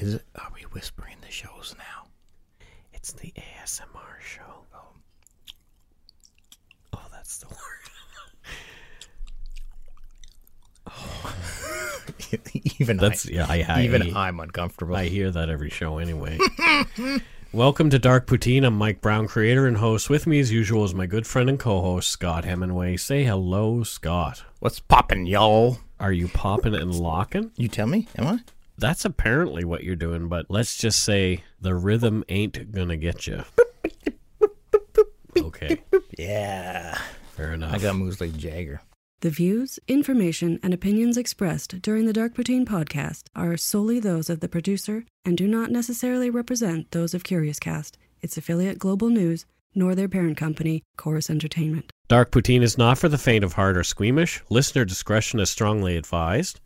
Is it? Are we whispering the shows now? It's the ASMR show. Oh. oh, that's the word. even That's I, yeah. I, I even I'm uncomfortable. I hear that every show anyway. Welcome to Dark Poutine. I'm Mike Brown, creator and host. With me, as usual, is my good friend and co-host Scott Hemingway. Say hello, Scott. What's poppin', y'all? Are you popping and locking? You tell me. Am I? That's apparently what you're doing, but let's just say the rhythm ain't gonna get you. Okay, Yeah. fair enough. I got moves like Jagger. The views, information, and opinions expressed during the Dark Poutine podcast are solely those of the producer and do not necessarily represent those of Curiouscast, its affiliate Global News, nor their parent company, Corus Entertainment. Dark Poutine is not for the faint of heart or squeamish. Listener discretion is strongly advised.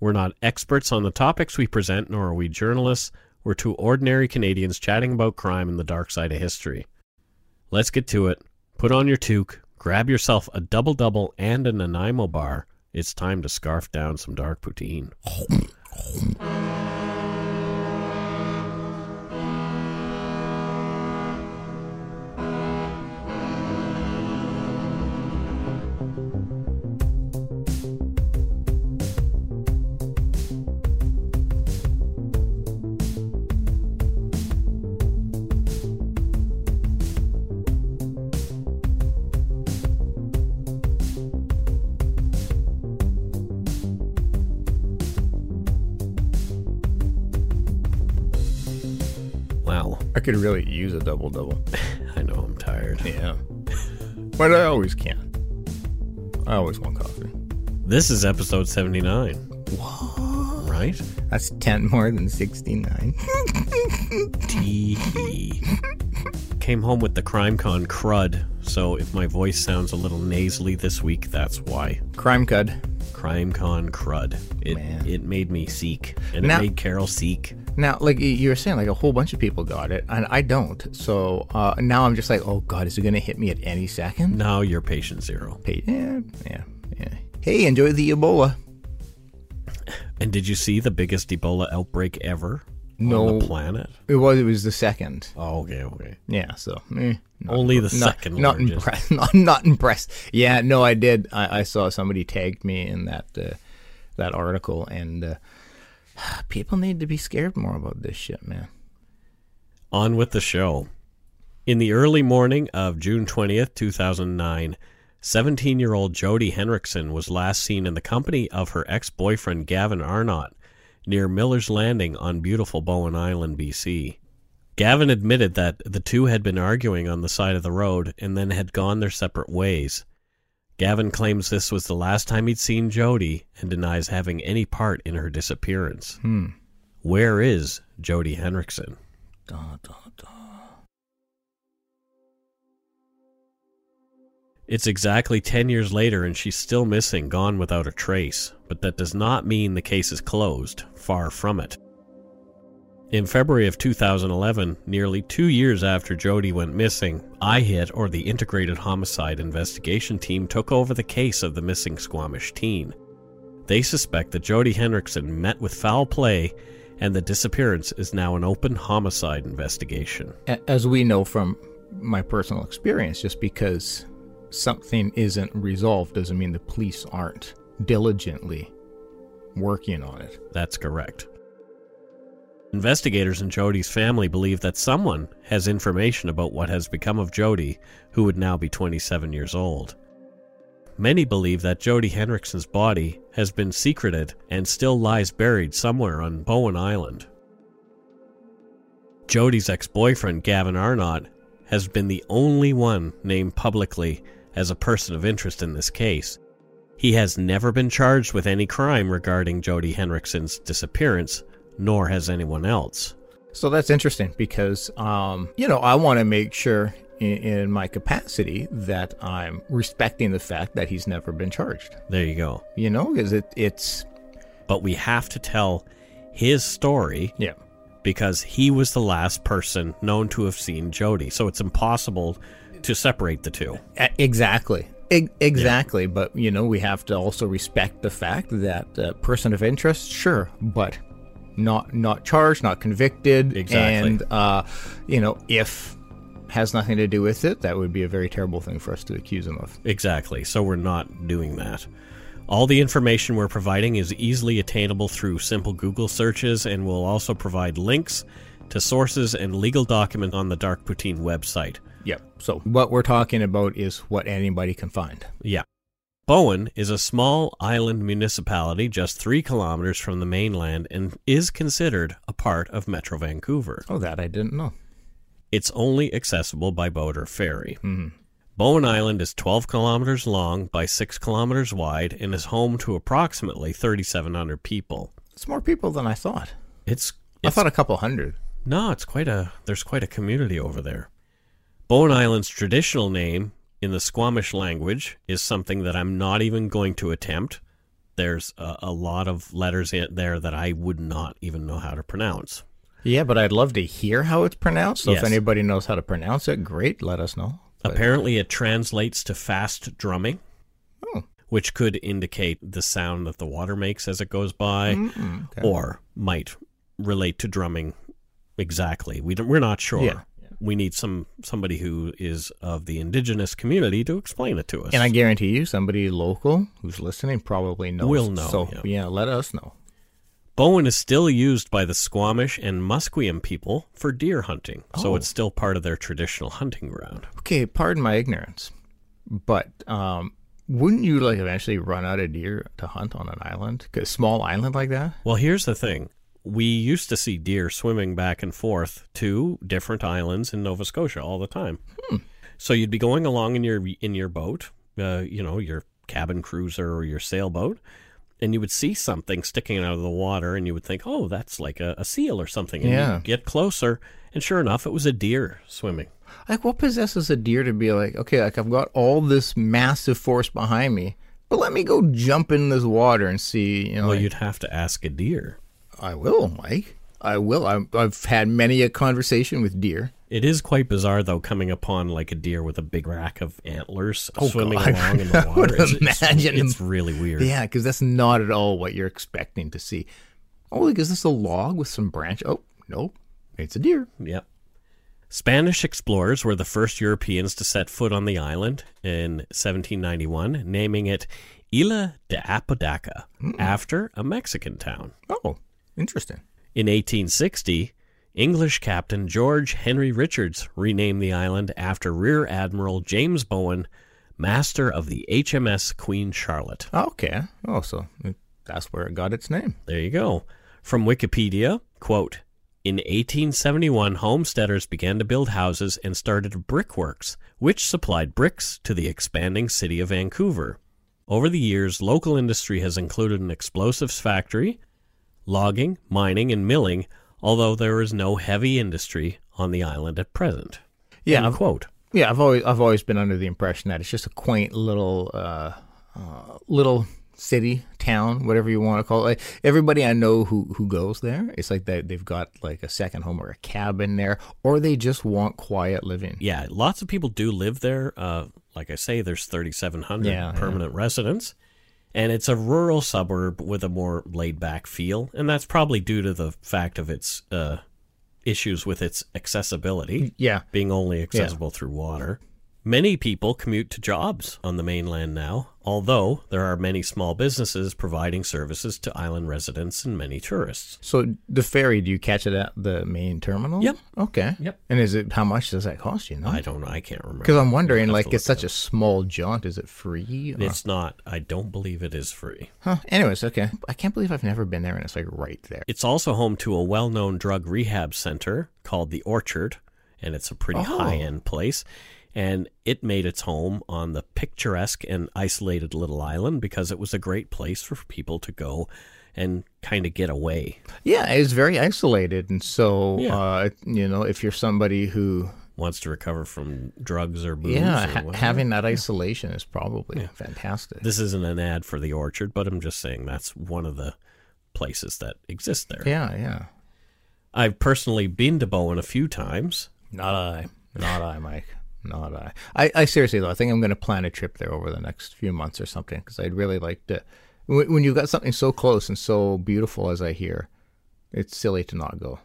We're not experts on the topics we present, nor are we journalists. We're two ordinary Canadians chatting about crime and the dark side of history. Let's get to it. Put on your toque, grab yourself a double double and a Nanaimo bar. It's time to scarf down some dark poutine. Could really use a double double. I know I'm tired. Yeah. but I always can. I always want coffee. This is episode 79. What? Right? That's 10 more than 69. Tee. Came home with the CrimeCon crud, so if my voice sounds a little nasally this week, that's why. Crime Cud. CrimeCon crud. It Man. it made me seek, and Now- it made Carol seek. Now, like you were saying, like a whole bunch of people got it, and I don't. So uh, now I'm just like, oh God, is it going to hit me at any second? Now you're patient zero. Hey, Yeah, yeah, yeah. Hey, enjoy the Ebola. And did you see the biggest Ebola outbreak ever No. on the planet? It was. It was the second. Oh, okay, okay. Yeah. So eh, not Only the not- second Not largest. impressed. Not, not impressed. Yeah. No, I did. I, I saw somebody tagged me in that uh, that article, and uh, people need to be scared more about this shit, man. On with the show. In the early morning of June 20th, 2009, 17 year old Jody Henriksen was last seen in the company of her ex boyfriend Gavin Arnott near Miller's Landing on beautiful Bowen Island, BC. Gavin admitted that the two had been arguing on the side of the road and then had gone their separate ways. Gavin claims this was the last time he'd seen Jody and denies having any part in her disappearance. Hmm. Where is Jody Henriksen? Da, da, da. It's exactly 10 years later and she's still missing, gone without a trace. But that does not mean the case is closed. Far from it. In February of 2011, nearly two years after Jody went missing, IHIT, or the Integrated Homicide Investigation Team, took over the case of the missing Squamish teen. They suspect that Jody Henriksen met with foul play, and the disappearance is now an open homicide investigation. As we know from my personal experience, just because something isn't resolved doesn't mean the police aren't diligently working on it. That's correct. Investigators and Jody's family believe that someone has information about what has become of Jody, who would now be 27 years old. Many believe that Jody Henriksen's body has been secreted and still lies buried somewhere on Bowen Island. Jody's ex boyfriend, Gavin Arnott, has been the only one named publicly as a person of interest in this case. He has never been charged with any crime regarding Jody Henriksen's disappearance, nor has anyone else. So that's interesting because, um, you know, I want to make sure in, in, my capacity that I'm respecting the fact that he's never been charged. There you go. You know, because it, it's. But we have to tell his story. Yeah. Because he was the last person known to have seen Jody. So it's impossible to separate the two. Exactly. exactly. Yeah. But, you know, we have to also respect the fact that uh, person of interest, sure, but not not charged, not convicted. Exactly. And, uh, you know, if has nothing to do with it, that would be a very terrible thing for us to accuse him of. Exactly. So we're not doing that. All the information we're providing is easily attainable through simple Google searches, and we'll also provide links to sources and legal documents on the Dark Poutine website. Yep. So what we're talking about is what anybody can find. Yeah. Bowen is a small island municipality just three kilometers from the mainland and is considered a part of Metro Vancouver. Oh, that I didn't know. It's only accessible by boat or ferry. Mm-hmm. Bowen Island is 12 kilometers long by 6 kilometers wide and is home to approximately 3,700 people. It's more people than I thought. It's, it's I thought a couple hundred. No, it's quite a there's quite a community over there. Bowen Island's traditional name in the Squamish language is something that I'm not even going to attempt. There's a, a lot of letters in there that I would not even know how to pronounce. Yeah, but I'd love to hear how it's pronounced. So yes. if anybody knows how to pronounce it, great, let us know. But... Apparently, it translates to fast drumming, oh. which could indicate the sound that the water makes as it goes by, okay. or might relate to drumming exactly. We we're not sure. Yeah. We need some somebody who is of the indigenous community to explain it to us. And I guarantee you, somebody local who's listening probably knows. Will know. So yeah, yeah let us know. Bowen is still used by the Squamish and Musqueam people for deer hunting, oh. so it's still part of their traditional hunting ground. Okay, pardon my ignorance, but um, wouldn't you like eventually run out of deer to hunt on an island, a small island like that? Well, here's the thing: we used to see deer swimming back and forth to different islands in Nova Scotia all the time. Hmm. So you'd be going along in your in your boat, uh, you know, your cabin cruiser or your sailboat and you would see something sticking out of the water and you would think, oh, that's like a, a seal or something. And yeah. get closer, and sure enough, it was a deer swimming. Like, what possesses a deer to be like, okay, like I've got all this massive force behind me, but let me go jump in this water and see. You know, well, like, you'd have to ask a deer. I will, Mike. I will. i I've had many a conversation with deer. It is quite bizarre, though, coming upon like a deer with a big rack of antlers oh, swimming God. along in the water. It's, imagine it's, it's, really weird. Yeah, because that's not at all what you're expecting to see. Oh, like, is this a log with some branch? Oh, nope. It's a deer. Yep. Spanish explorers were the first Europeans to set foot on the island in 1791, naming it Isla de Apodaca mm. after a Mexican town. Oh, interesting. In 1860, English Captain George Henry Richards renamed the island after Rear Admiral James Bowen, master of the HMS Queen Charlotte. Okay. Oh, so that's where it got its name. There you go. From Wikipedia, quote, in 1871, homesteaders began to build houses and started brickworks, which supplied bricks to the expanding city of Vancouver. Over the years, local industry has included an explosives factory, logging, mining, and milling, although there is no heavy industry on the island at present. Yeah, End quote. Yeah, I've always I've always been under the impression that it's just a quaint little uh, uh, little city, town, whatever you want to call it. Everybody I know who who goes there, it's like they they've got like a second home or a cabin there, or they just want quiet living. Yeah, lots of people do live there. Uh, like I say, there's 3,700 Yeah, permanent residents, and it's a rural suburb with a more laid back feel, and that's probably due to the fact of its uh, issues with its accessibility. Yeah, being only accessible through water. Many people commute to jobs on the mainland now, although there are many small businesses providing services to island residents and many tourists. So the ferry, do you catch it at the main terminal? Yep. Okay. Yep. And is it how much does that cost you? No. I don't know, I can't remember. Because I'm wondering, like, it's such a small jaunt. Is it free? or- It's not. I don't believe it is free. Huh. Anyways, okay. I can't believe I've never been there, and it's like right there. It's also home to a well known drug rehab center called the Orchard, and it's a pretty Oh. high end place. And it made its home on the picturesque and isolated little island because it was a great place for people to go and kind of get away. Yeah, it's very isolated, and so Yeah. uh, you know, if you're somebody who, Wants to recover from drugs or booze. yeah, or ha- having that isolation is probably fantastic. This isn't an ad for the Orchard, but I'm just saying that's one of the places that exist there. yeah, yeah. I've personally been to Bowen a few times. Not I, not I, Mike. Not I. I. I seriously though, I think I'm going to plan a trip there over the next few months or something because I'd really like to. When, when you've got something so close and so beautiful as I hear, it's silly to not go.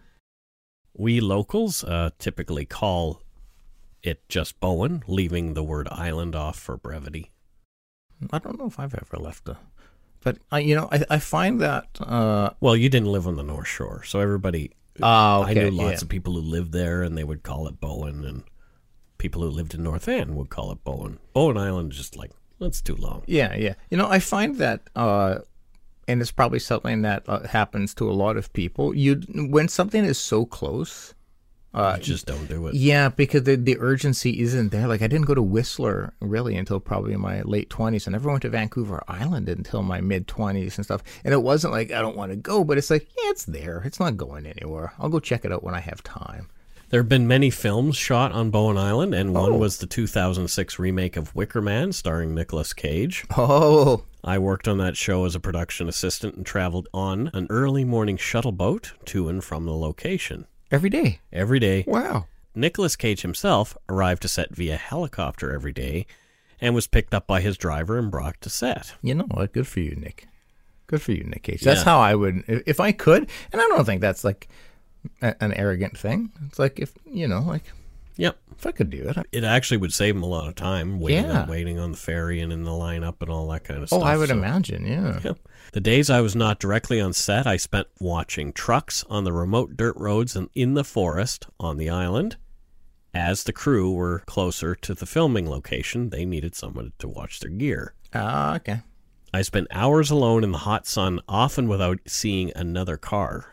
We locals uh, typically call it just Bowen, leaving the word island off for brevity. I don't know if I've ever left a, but I, you know, I, I find that. Uh, Well, you didn't live on the North Shore, so everybody. Oh, okay, I knew lots yeah. of people who lived there, and they would call it Bowen, and people who lived in North End would call it Bowen. Bowen Island is just like that's too long. Yeah, yeah. You know, I find that, uh, and it's probably something that uh, happens to a lot of people. You when something is so close, uh, You just don't do it. yeah, because the the urgency isn't there. Like I didn't go to Whistler really until probably my late twenties. I never went to Vancouver Island until my mid twenties and stuff. And it wasn't like I don't want to go, but it's like yeah, it's there. It's not going anywhere. I'll go check it out when I have time. There have been many films shot on Bowen Island, and one Oh. was the 2006 remake of Wicker Man, starring Nicolas Cage. Oh, I worked on that show as a production assistant and traveled on an early morning shuttle boat to and from the location. every day. Every day, Wow. Nicolas Cage himself arrived to set via helicopter every day and was picked up by his driver and brought to set. You know what? Good for you, Nick. Good for you, Nick Cage. That's Yeah. how I would, if if I could. And I don't think that's like a, an arrogant thing. It's like if you know, like Yep. if I could do it. I, It actually would save him a lot of time waiting, Yeah. on, waiting on the ferry and in the lineup and all that kind of oh, stuff. Oh, I would so- imagine. Yeah. Yeah. The days I was not directly on set, I spent watching trucks on the remote dirt roads and in the forest on the island. As the crew were closer to the filming location, they needed someone to watch their gear. Ah, okay. I spent hours alone in the hot sun, often without seeing another car.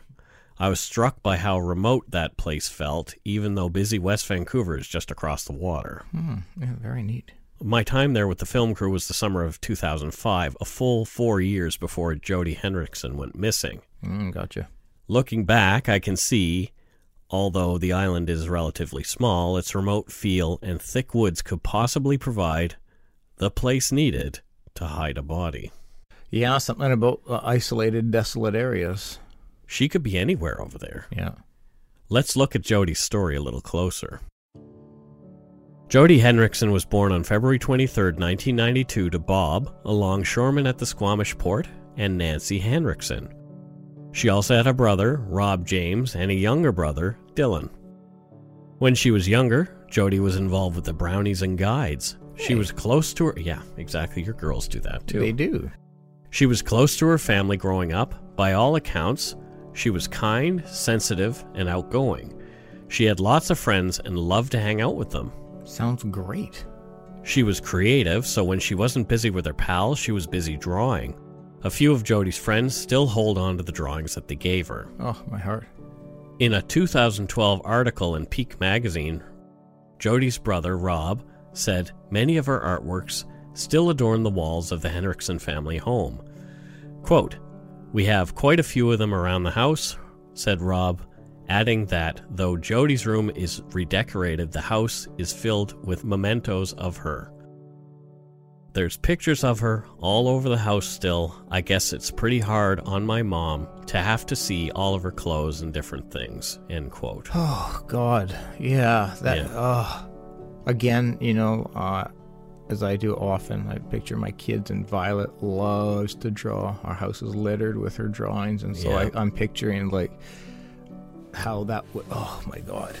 I was struck by how remote that place felt, even though busy West Vancouver is just across the water. Hmm. Yeah, very neat. My time there with the film crew was the summer of 2005, a full four years before Jody Hendrickson went missing. Mm, gotcha. Looking back, I can see, although the island is relatively small, its remote feel and thick woods could possibly provide the place needed to hide a body. Yeah, something about uh, isolated, desolate areas. She could be anywhere over there. Yeah. Let's look at Jody's story a little closer. Jody Henriksen was born on February 23, 1992, to Bob, a longshoreman at the Squamish port, and Nancy Henriksen. She also had a brother, Rob James, and a younger brother, Dylan. When she was younger, Jody was involved with the Brownies and Guides. She was close to her. Yeah, exactly. Your girls do that too. They do. She was close to her family growing up. By all accounts, she was kind, sensitive, and outgoing. She had lots of friends and loved to hang out with them. Sounds great. She was creative, so when she wasn't busy with her pals, she was busy drawing. A few of Jody's friends still hold on to the drawings that they gave her. Oh, my heart. In a 2012 article in Peak magazine, Jody's brother, Rob, said many of her artworks still adorn the walls of the Henriksen family home. Quote, We have quite a few of them around the house, said Rob, adding that though Jody's room is redecorated, the house is filled with mementos of her. There's pictures of her all over the house still. I guess it's pretty hard on my mom to have to see all of her clothes and different things. End quote. Oh God, yeah. That. Yeah. Oh, again, you know, uh, as I do often, I picture my kids, and Violet loves to draw. Our house is littered with her drawings, and so Yeah. I, I'm picturing like how that would. Oh my God,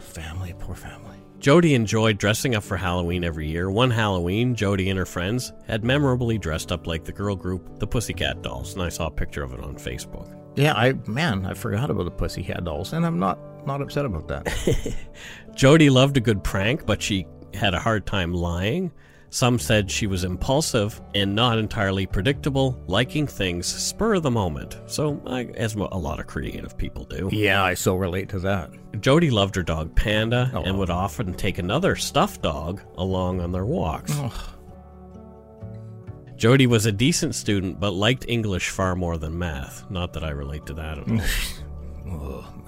Family, poor family. Jody enjoyed dressing up for Halloween every year. One Halloween, Jody and her friends had memorably dressed up like the girl group, the Pussycat Dolls, and I saw a picture of it on Facebook. Yeah, I man, I forgot about the Pussycat Dolls, and I'm not not upset about that. Jody loved a good prank, but she had a hard time lying. Some said she was impulsive and not entirely predictable, liking things spur of the moment. So, I, as a lot of creative people do. yeah, I so relate to that. Jody loved her dog Panda Oh. and would often take another stuffed dog along on their walks. Oh. Jody was a decent student but liked English far more than math. Not that I relate to that at all.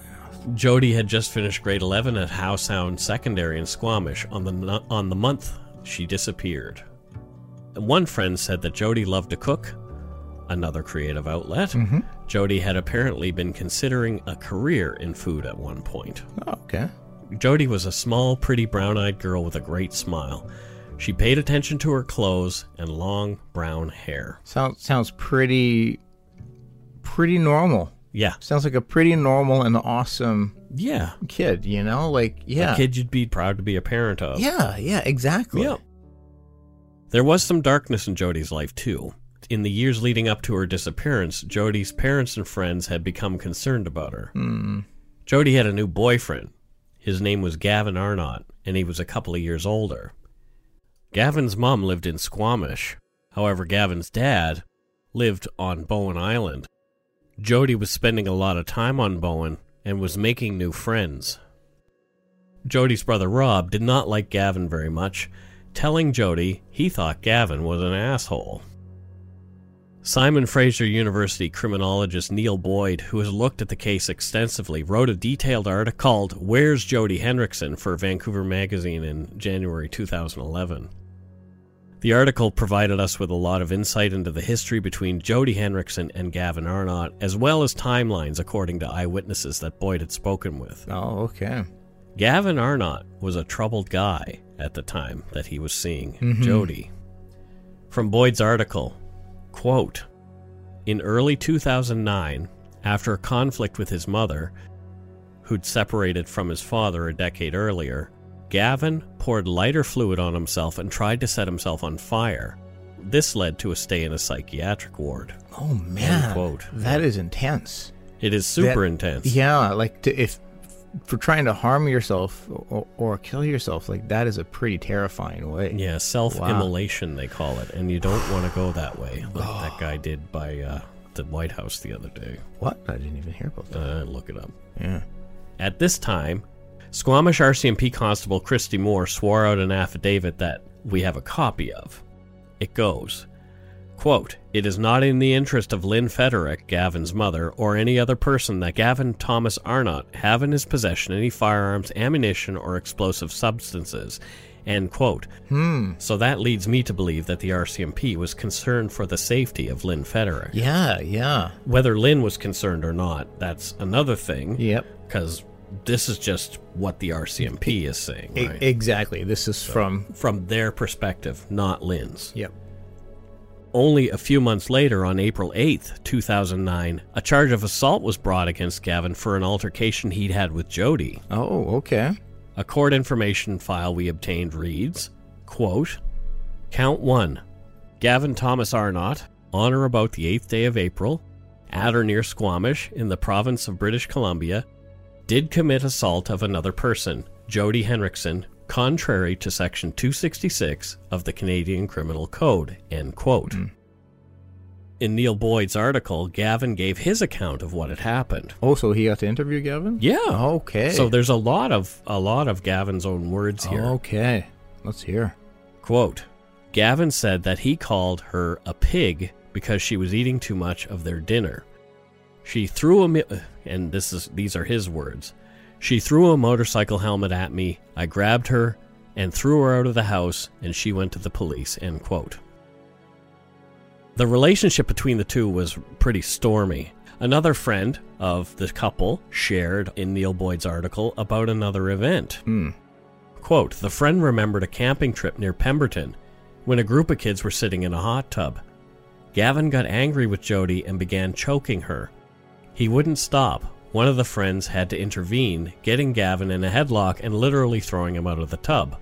Jody had just finished grade 11 at Howe Sound Secondary in Squamish. On the on the month she disappeared. One friend said that Jody loved to cook, another creative outlet. Mm-hmm. Jody had apparently been considering a career in food at one point. Oh, okay. Jody was a small, pretty brown eyed girl with a great smile. She paid attention to her clothes and long brown hair. Sounds sounds pretty pretty normal. Yeah. Sounds like a pretty normal and awesome Yeah. kid, you know? Like, yeah. A kid you'd be proud to be a parent of. Yeah, yeah, exactly. Yeah. There was some darkness in Jody's life, too. In the years leading up to her disappearance, Jody's parents and friends had become concerned about her. Hmm. Jody had a new boyfriend. His name was Gavin Arnott, and he was a couple of years older. Gavin's mom lived in Squamish. However, Gavin's dad lived on Bowen Island. Jody was spending a lot of time on Bowen and was making new friends. Jody's brother Rob did not like Gavin very much, telling Jody he thought Gavin was an asshole. Simon Fraser University criminologist Neil Boyd, who has looked at the case extensively, wrote a detailed article called Where's Jody Hendrickson for Vancouver Magazine in January 2011. The article provided us with a lot of insight into the history between Jody Henriksen and Gavin Arnott, as well as timelines according to eyewitnesses that Boyd had spoken with. Oh, okay. Gavin Arnott was a troubled guy at the time that he was seeing Mhm. Jody. From Boyd's article, quote, In early 2009, after a conflict with his mother, who'd separated from his father a decade earlier, Gavin poured lighter fluid on himself and tried to set himself on fire. This led to a stay in a psychiatric ward. Oh man, quote. that is intense. It is super That- intense. Yeah, like to, if for trying to harm yourself or, or kill yourself, like that is a pretty terrifying way. Yeah, self-immolation they call it, and you don't want to go that way, like that guy did by uh, the White House the other day. What? I didn't even hear about that. Uh, look it up. yeah. At this time, Squamish RCMP Constable Christy Moore swore out an affidavit that we have a copy of. It goes, quote, It is not in the interest of Lynn Federick, Gavin's mother, or any other person that Gavin Thomas Arnott have in his possession any firearms, ammunition, or explosive substances. End quote. Hmm. So that leads me to believe that the RCMP was concerned for the safety of Lynn Federick. Yeah. Yeah. Whether Lynn was concerned or not, that's another thing Yep. because this is just what the RCMP is saying, E- exactly. This is from. From their perspective, not Lynn's. Yep. Only a few months later, on April 8th, 2009, a charge of assault was brought against Gavin for an altercation he'd had with Jody. Oh, okay. A court information file we obtained reads, quote, Count 1. Gavin Thomas Arnott, on or about the 8th day of April, at or near Squamish, in the province of British Columbia, did commit assault of another person, Jody Henriksen, contrary to Section 266 of the Canadian Criminal Code. End quote. Hmm. In Neil Boyd's article, Gavin gave his account of what had happened. Oh, so he got to interview Gavin? Yeah. Okay. So there's a lot of a lot of Gavin's own words here. Okay. Let's hear. Quote Gavin said that he called her a pig because she was eating too much of their dinner. She threw a mi- and this is these are his words. She threw a motorcycle helmet at me. I grabbed her and threw her out of the house and she went to the police. End quote. The relationship between the two was pretty stormy. Another friend of the couple shared in Neil Boyd's article about another event. Hmm. Quote The friend remembered a camping trip near Pemberton when a group of kids were sitting in a hot tub. Gavin got angry with Jody and began choking her. He wouldn't stop, one of the friends had to intervene, getting Gavin in a headlock and literally throwing him out of the tub.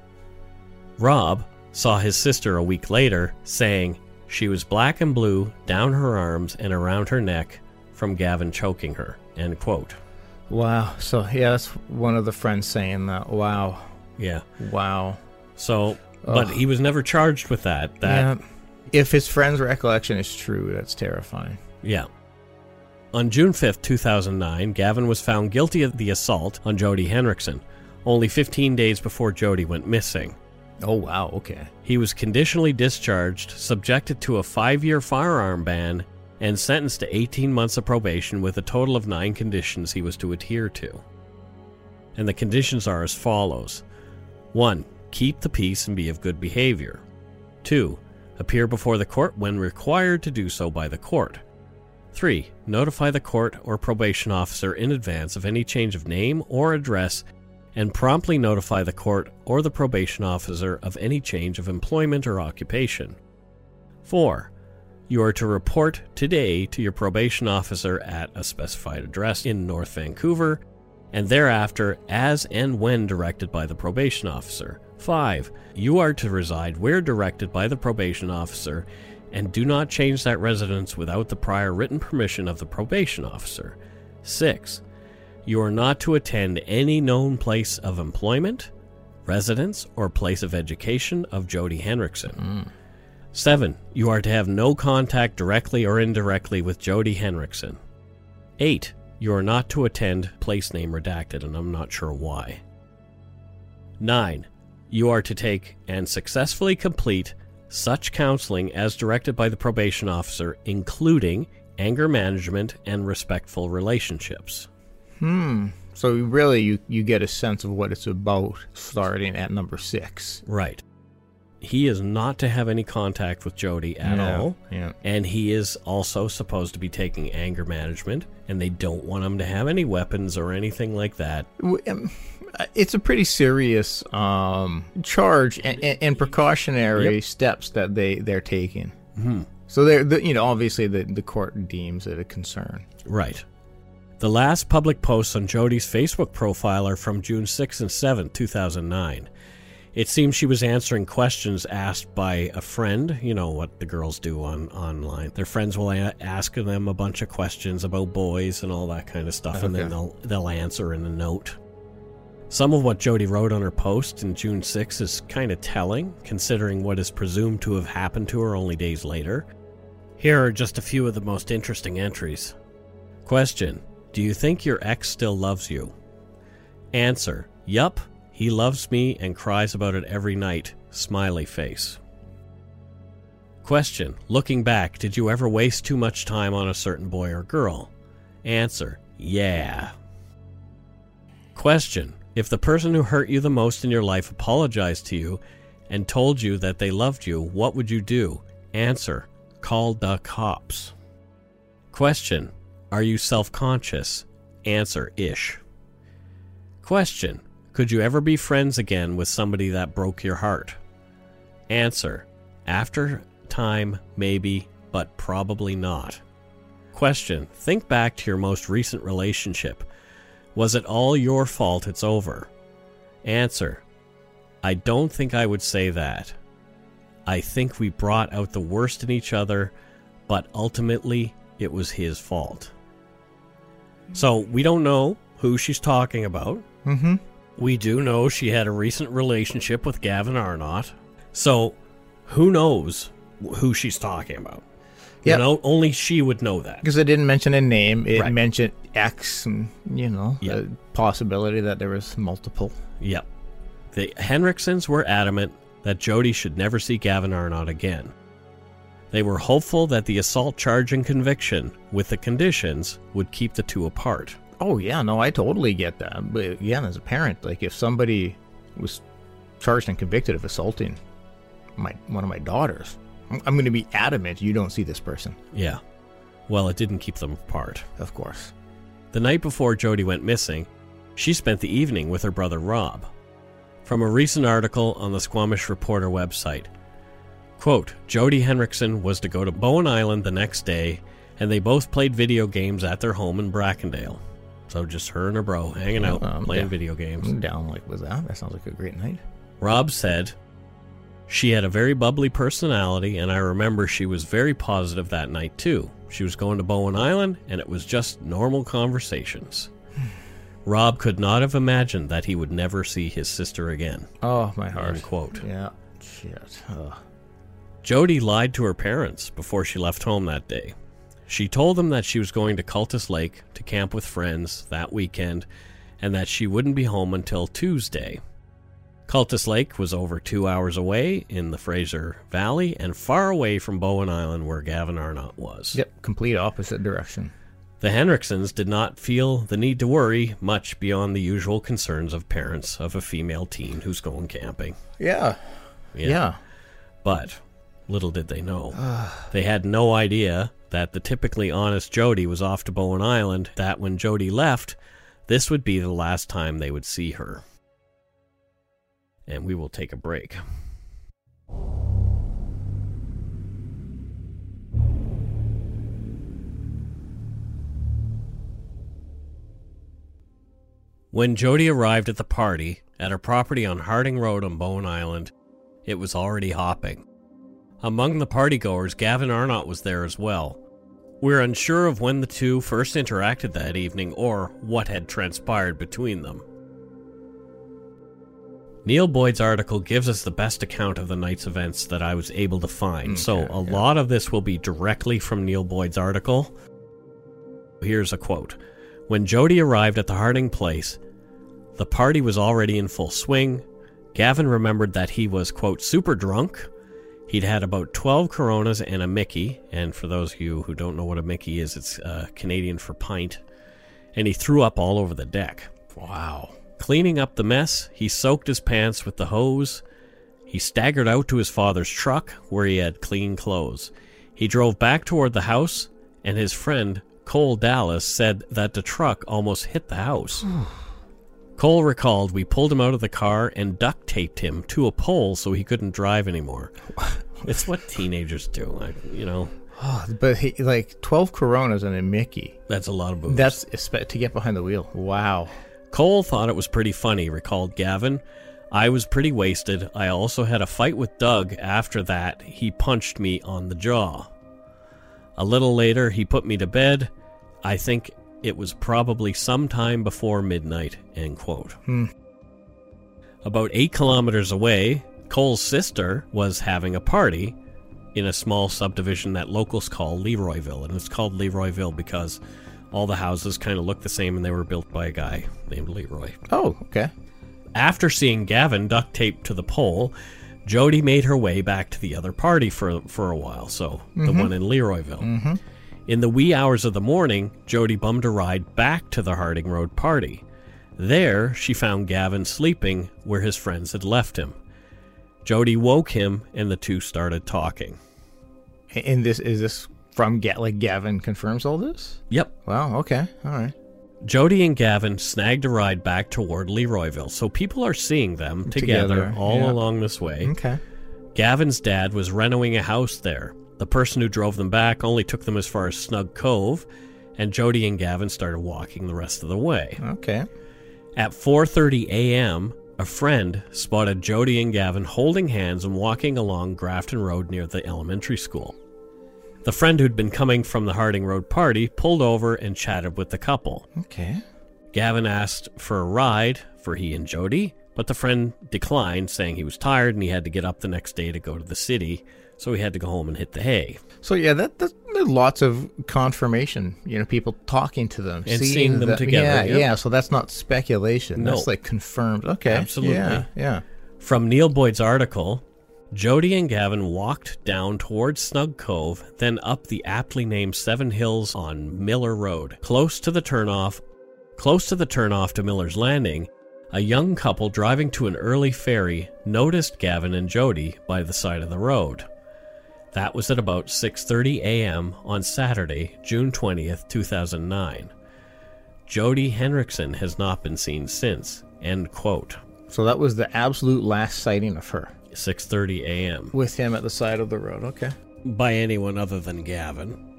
Rob saw his sister a week later, saying she was black and blue down her arms and around her neck from Gavin choking her. End quote. Wow. So yeah, that's one of the friends saying that. Wow. Yeah. Wow. So, but Ugh. he was never charged with that. That yeah. If his friend's recollection is true, that's terrifying. Yeah. On June 5, 2009, Gavin was found guilty of the assault on Jody Henriksen, only 15 days before Jody went missing. Oh wow. Okay. He was conditionally discharged, subjected to a five year firearm ban, and sentenced to 18 months of probation with a total of nine conditions he was to adhere to. And the conditions are as follows 1. Keep the peace and be of good behavior. 2. Appear before the court when required to do so by the court. 3. Notify the court or probation officer in advance of any change of name or address and promptly notify the court or the probation officer of any change of employment or occupation. 4. You are to report today to your probation officer at a specified address in North Vancouver and thereafter as and when directed by the probation officer. 5. You are to reside where directed by the probation officer and do not change that residence without the prior written permission of the probation officer. 6. You are not to attend any known place of employment, residence, or place of education of Jody Henriksen. 7. You are to have no contact directly or indirectly with Jody Henriksen. 8. You are not to attend place name redacted, and I'm not sure why. 9. You are to take and successfully complete such counseling as directed by the probation officer, including anger management and respectful relationships. Hmm. So really, you you get a sense of what it's about starting at number six. Right. He is not to have any contact with Jody at Yeah, all. Yeah. And he is also supposed to be taking anger management, and they don't want him to have any weapons or anything like that. Um, It's a pretty serious um, charge and, and, and precautionary Yep. steps that they they're taking. Hmm. So they're the, you know obviously the the court deems it a concern. Right. The last public posts on Jody's Facebook profile are from June 6 and 7, 2009. It seems she was answering questions asked by a friend, you know what the girls do on online. Their friends will a- ask them a bunch of questions about boys and all that kind of stuff and then they'll they'll answer in a note. Some of what Jody wrote on her post in June 6 is kind of telling, considering what is presumed to have happened to her only days later. Here are just a few of the most interesting entries. Question Do you think your ex still loves you? Answer Yup, he loves me and cries about it every night. Smiley face. Question Looking back, did you ever waste too much time on a certain boy or girl? Answer Yeah. Question If the person who hurt you the most in your life apologized to you and told you that they loved you, what would you do? Answer Call the cops. Question Are you self conscious? Answer Ish. Question Could you ever be friends again with somebody that broke your heart? Answer After time, maybe, but probably not. Question Think back to your most recent relationship. Was it all your fault it's over? Answer I don't think I would say that. I think we brought out the worst in each other, but ultimately it was his fault. So we don't know who she's talking about. Mm-hmm. We do know she had a recent relationship with Gavin Arnott. So who knows who she's talking about? Yep. You know, only she would know that. Because it didn't mention a name, it Right. mentioned X, and you know, Yeah. a possibility that there was multiple. Yep. The Henriksens were adamant that Jody should never see Gavin Arnott again. They were hopeful that the assault charge and conviction, with the conditions, would keep the two apart. Oh yeah, no, I totally get that. But again, as a parent, like if somebody was charged and convicted of assaulting my one of my daughters, I'm, I'm going to be adamant you don't see this person. Yeah. Well, it didn't keep them apart. Of course. The night before Jody went missing, she spent the evening with her brother Rob. From a recent article on the Squamish Reporter website, quote, Jody Henriksen was to go to Bowen Island the next day, and they both played video games at their home in Brackendale. So just her and her bro hanging out, Um, playing yeah. video games. I'm down like with that. That sounds like a great night. Rob said, She had a very bubbly personality, and I remember she was very positive that night, too. She was going to Bowen Island, and it was just normal conversations. Rob could not have imagined that he would never see his sister again. Oh, my heart. End quote. Yeah. Shit. Ugh. Jody lied to her parents before she left home that day. She told them that she was going to Cultus Lake to camp with friends that weekend and that she wouldn't be home until Tuesday. Cultus Lake was over two hours away in the Fraser Valley and far away from Bowen Island where Gavin Arnott was. Yep. Complete opposite direction. The Henriksens did not feel the need to worry much beyond the usual concerns of parents of a female teen who's going camping. Yeah. Yeah. But little did they know. Ah. they had no idea that the typically honest Jody was off to Bowen Island, that when Jody left, this would be the last time they would see her. And we will take a break. When Jody arrived at the party at her property on Harding Road on Bowen Island, it was already hopping. Among the partygoers, Gavin Arnott was there as well. We're unsure of when the two first interacted that evening or what had transpired between them. Neil Boyd's article gives us the best account of the night's events that I was able to find, so a yeah. lot of this will be directly from Neil Boyd's article. Here's a quote When Jody arrived at the Harding place, the party was already in full swing. Gavin remembered that he was, quote, super drunk. He'd had about 12 Coronas and a Mickey, and for those of you who don't know what a Mickey is, it's uh, Canadian for pint. And he threw up all over the deck. Wow. Cleaning up the mess, he soaked his pants with the hose. He staggered out to his father's truck, where he had clean clothes. He drove back toward the house, and his friend, Cole Dallas, said that the truck almost hit the house. Cole recalled we pulled him out of the car and duct taped him to a pole so he couldn't drive anymore. it's what teenagers do, like, you know. Oh, but he, like 12 Coronas and a Mickey. That's a lot of booze. That's to get behind the wheel. Wow. Cole thought it was pretty funny, recalled Gavin. I was pretty wasted. I also had a fight with Doug after that. He punched me on the jaw. A little later, he put me to bed. I think it was probably sometime before midnight. End quote. Hmm. About eight kilometers away, Cole's sister was having a party in a small subdivision that locals call Leroyville. And it's called Leroyville because all the houses kind of look the same and they were built by a guy named Leroy. Oh, okay. After seeing Gavin duct taped to the pole, Jody made her way back to the other party for for a while, so the mm-hmm. one in Leroyville. Mm-hmm. In the wee hours of the morning, Jody bummed a ride back to the Harding Road party. There, she found Gavin sleeping where his friends had left him. Jody woke him, and the two started talking. And this is this from Ga- like Gavin confirms all this? Yep, Wow. Okay. All right. Jody and Gavin snagged a ride back toward Leroyville, so people are seeing them together, Together, all yeah. along this way. Okay. Gavin's dad was renovating a house there. The person who drove them back only took them as far as Snug Cove, and Jody and Gavin started walking the rest of the way. Okay. At 4:30 a.m., a friend spotted Jody and Gavin holding hands and walking along Grafton Road near the elementary school. The friend who'd been coming from the Harding Road party pulled over and chatted with the couple. Okay. Gavin asked for a ride for he and Jody, but the friend declined, saying he was tired and he had to get up the next day to go to the city, so he had to go home and hit the hay. So yeah, that that's there's lots of confirmation. You know, people talking to them, And seeing them together, Yeah, yep. yeah. So that's not speculation. No. That's like confirmed. Okay. Absolutely. Yeah. Yeah. From Neil Boyd's article, Jody and Gavin walked down towards Snug Cove, then up the aptly named Seven Hills on Miller Road. Close to the turnoff, close to the turnoff to Miller's Landing, a young couple driving to an early ferry noticed Gavin and Jody by the side of the road. That was at about 6:30 a.m. on Saturday, June 20th, 2009. Jody Henriksen has not been seen since. End quote. So that was the absolute last sighting of her 6:30 a.m. with him at the side of the road. Okay. by anyone other than Gavin.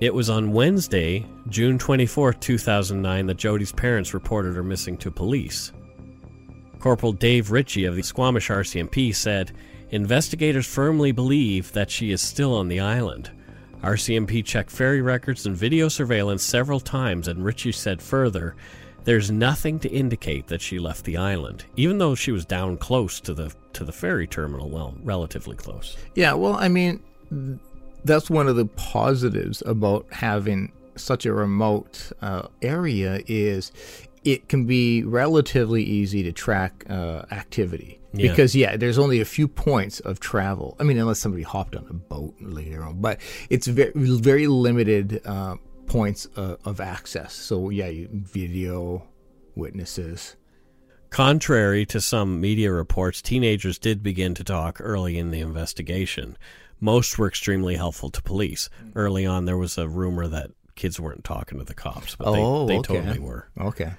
It was on Wednesday, June 24, 2009, that Jody's parents reported her missing to police. Corporal Dave Ritchie of the Squamish RCMP said, Investigators firmly believe that she is still on the island. RCMP checked ferry records and video surveillance several times, and Ritchie said further, There's nothing to indicate that she left the island, even though she was down close to the to the ferry terminal, well, relatively close. Yeah, well, I mean, that's one of the positives about having such a remote uh, area is it can be relatively easy to track uh, activity Yeah. because yeah there's only a few points of travel i mean unless somebody hopped on a boat later on but it's very very limited uh, points uh, of access so yeah you, video witnesses Contrary to some media reports, teenagers did begin to talk early in the investigation. Most were extremely helpful to police. Early on, there was a rumor that kids weren't talking to the cops, but Oh, they, they okay. totally were. okay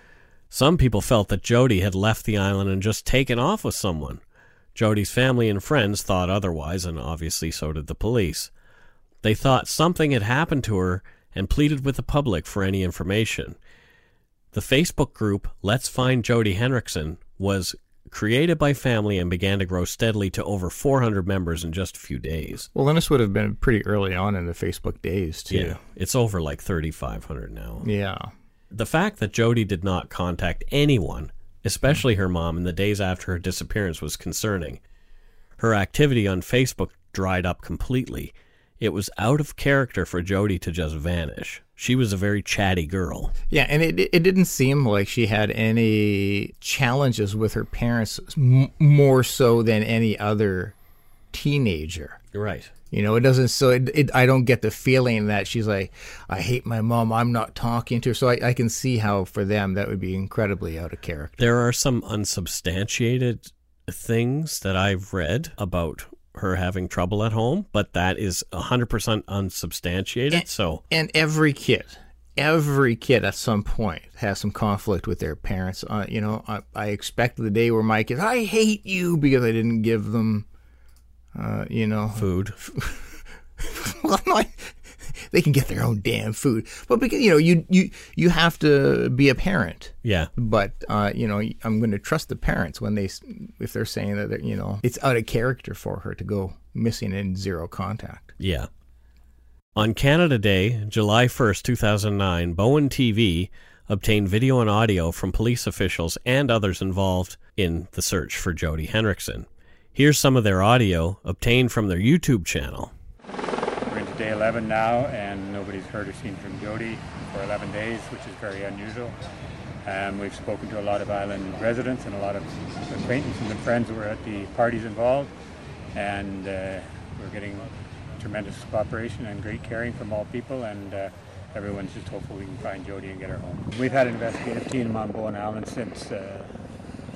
Some people felt that Jody had left the island and just taken off with someone. Jody's family and friends thought otherwise, and obviously so did the police. They thought something had happened to her and pleaded with the public for any information. The Facebook group Let's Find Jody Henriksen was created by family and began to grow steadily to over 400 members in just a few days. well then this would have been pretty early on in the facebook days too Yeah, it's over like 3,500 now. yeah The fact that Jody did not contact anyone, especially her mom, in the days after her disappearance was concerning. Her activity on Facebook dried up completely. It was out of character for Jody to just vanish. She was a very chatty girl. Yeah, and it it didn't seem like she had any challenges with her parents m- more so than any other teenager. Right. You know, it doesn't. So it, it, I don't get the feeling that she's like, I hate my mom. I'm not talking to her. So I, I can see how for them that would be incredibly out of character. There are some unsubstantiated things that I've read about her having trouble at home, but that is 100% unsubstantiated. So, And every kid, every kid at some point has some conflict with their parents. Uh, you know, I, I expect the day where my kids, I hate you because I didn't give them, uh, you know, food. well, they can get their own damn food, but because you know, you you you have to be a parent. Yeah. But uh, you know, I'm going to trust the parents when they if they're saying that they're, you know it's out of character for her to go missing in zero contact. Yeah. On Canada Day, July 1st, 2009, Bowen TV obtained video and audio from police officials and others involved in the search for Jody Henriksen. Here's some of their audio obtained from their YouTube channel. We're into day 11 now, and nobody's heard or seen from Jody for 11 days, which is very unusual. Um, we've spoken to a lot of island residents and a lot of acquaintances and friends who were at the parties involved, and uh, we're getting tremendous cooperation and great caring from all people, and uh, everyone's just hopeful we can find Jody and get her home. We've had an investigative team on Bowen Island since uh,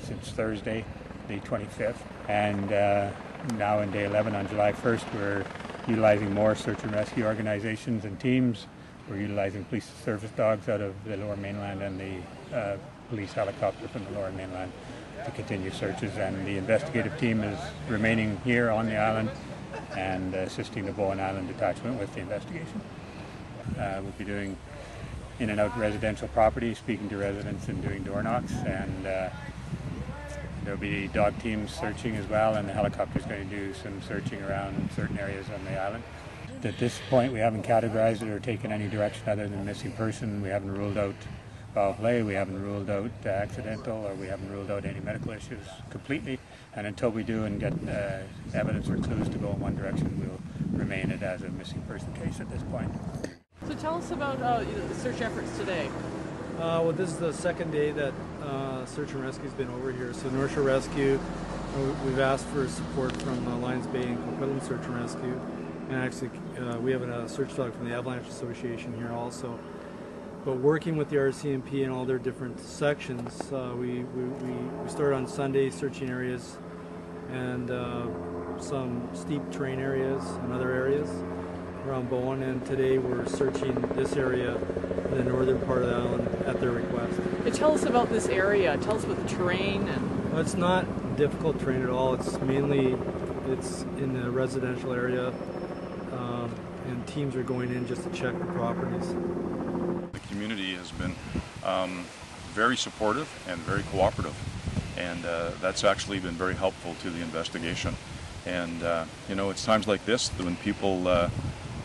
since Thursday, the 25th, and uh, now in day 11 on July 1st, we're utilizing more search and rescue organizations and teams. We're utilizing police service dogs out of the lower mainland and the uh, police helicopter from the lower mainland to continue searches. And the investigative team is remaining here on the island and assisting the Bowen Island Detachment with the investigation. Uh, we'll be doing in and out residential property, speaking to residents and doing door knocks. And uh, there'll be dog teams searching as well, and the helicopter's going to do some searching around certain areas on the island. At this point, we haven't categorized it or taken any direction other than missing person. We haven't ruled out foul play, we haven't ruled out uh, accidental, or we haven't ruled out any medical issues completely. And until we do and get uh, evidence or clues to go in one direction, we'll remain it as a missing person case at this point. So tell us about uh, the search efforts today. Uh, well, this is the second day that uh, Search and Rescue's been over here. So North Shore Rescue, we've asked for support from uh, Lions Bay and Coquitlam Search and Rescue, and actually uh, we have a search dog from the Avalanche Association here also. But working with the RCMP and all their different sections, uh, we, we, we, we started on Sunday searching areas and uh, some steep terrain areas and other areas around Bowen, and today we're searching this area in the northern part of the island at their request. Uh, tell us about this area. Tell us about the terrain and Well, it's not difficult terrain at all. It's mainly it's in the residential area, um, and and teams are going in just to check the properties. The community has been um, very supportive and very cooperative, and uh, that's actually been very helpful to the investigation. And uh, you know, it's times like this when people, uh,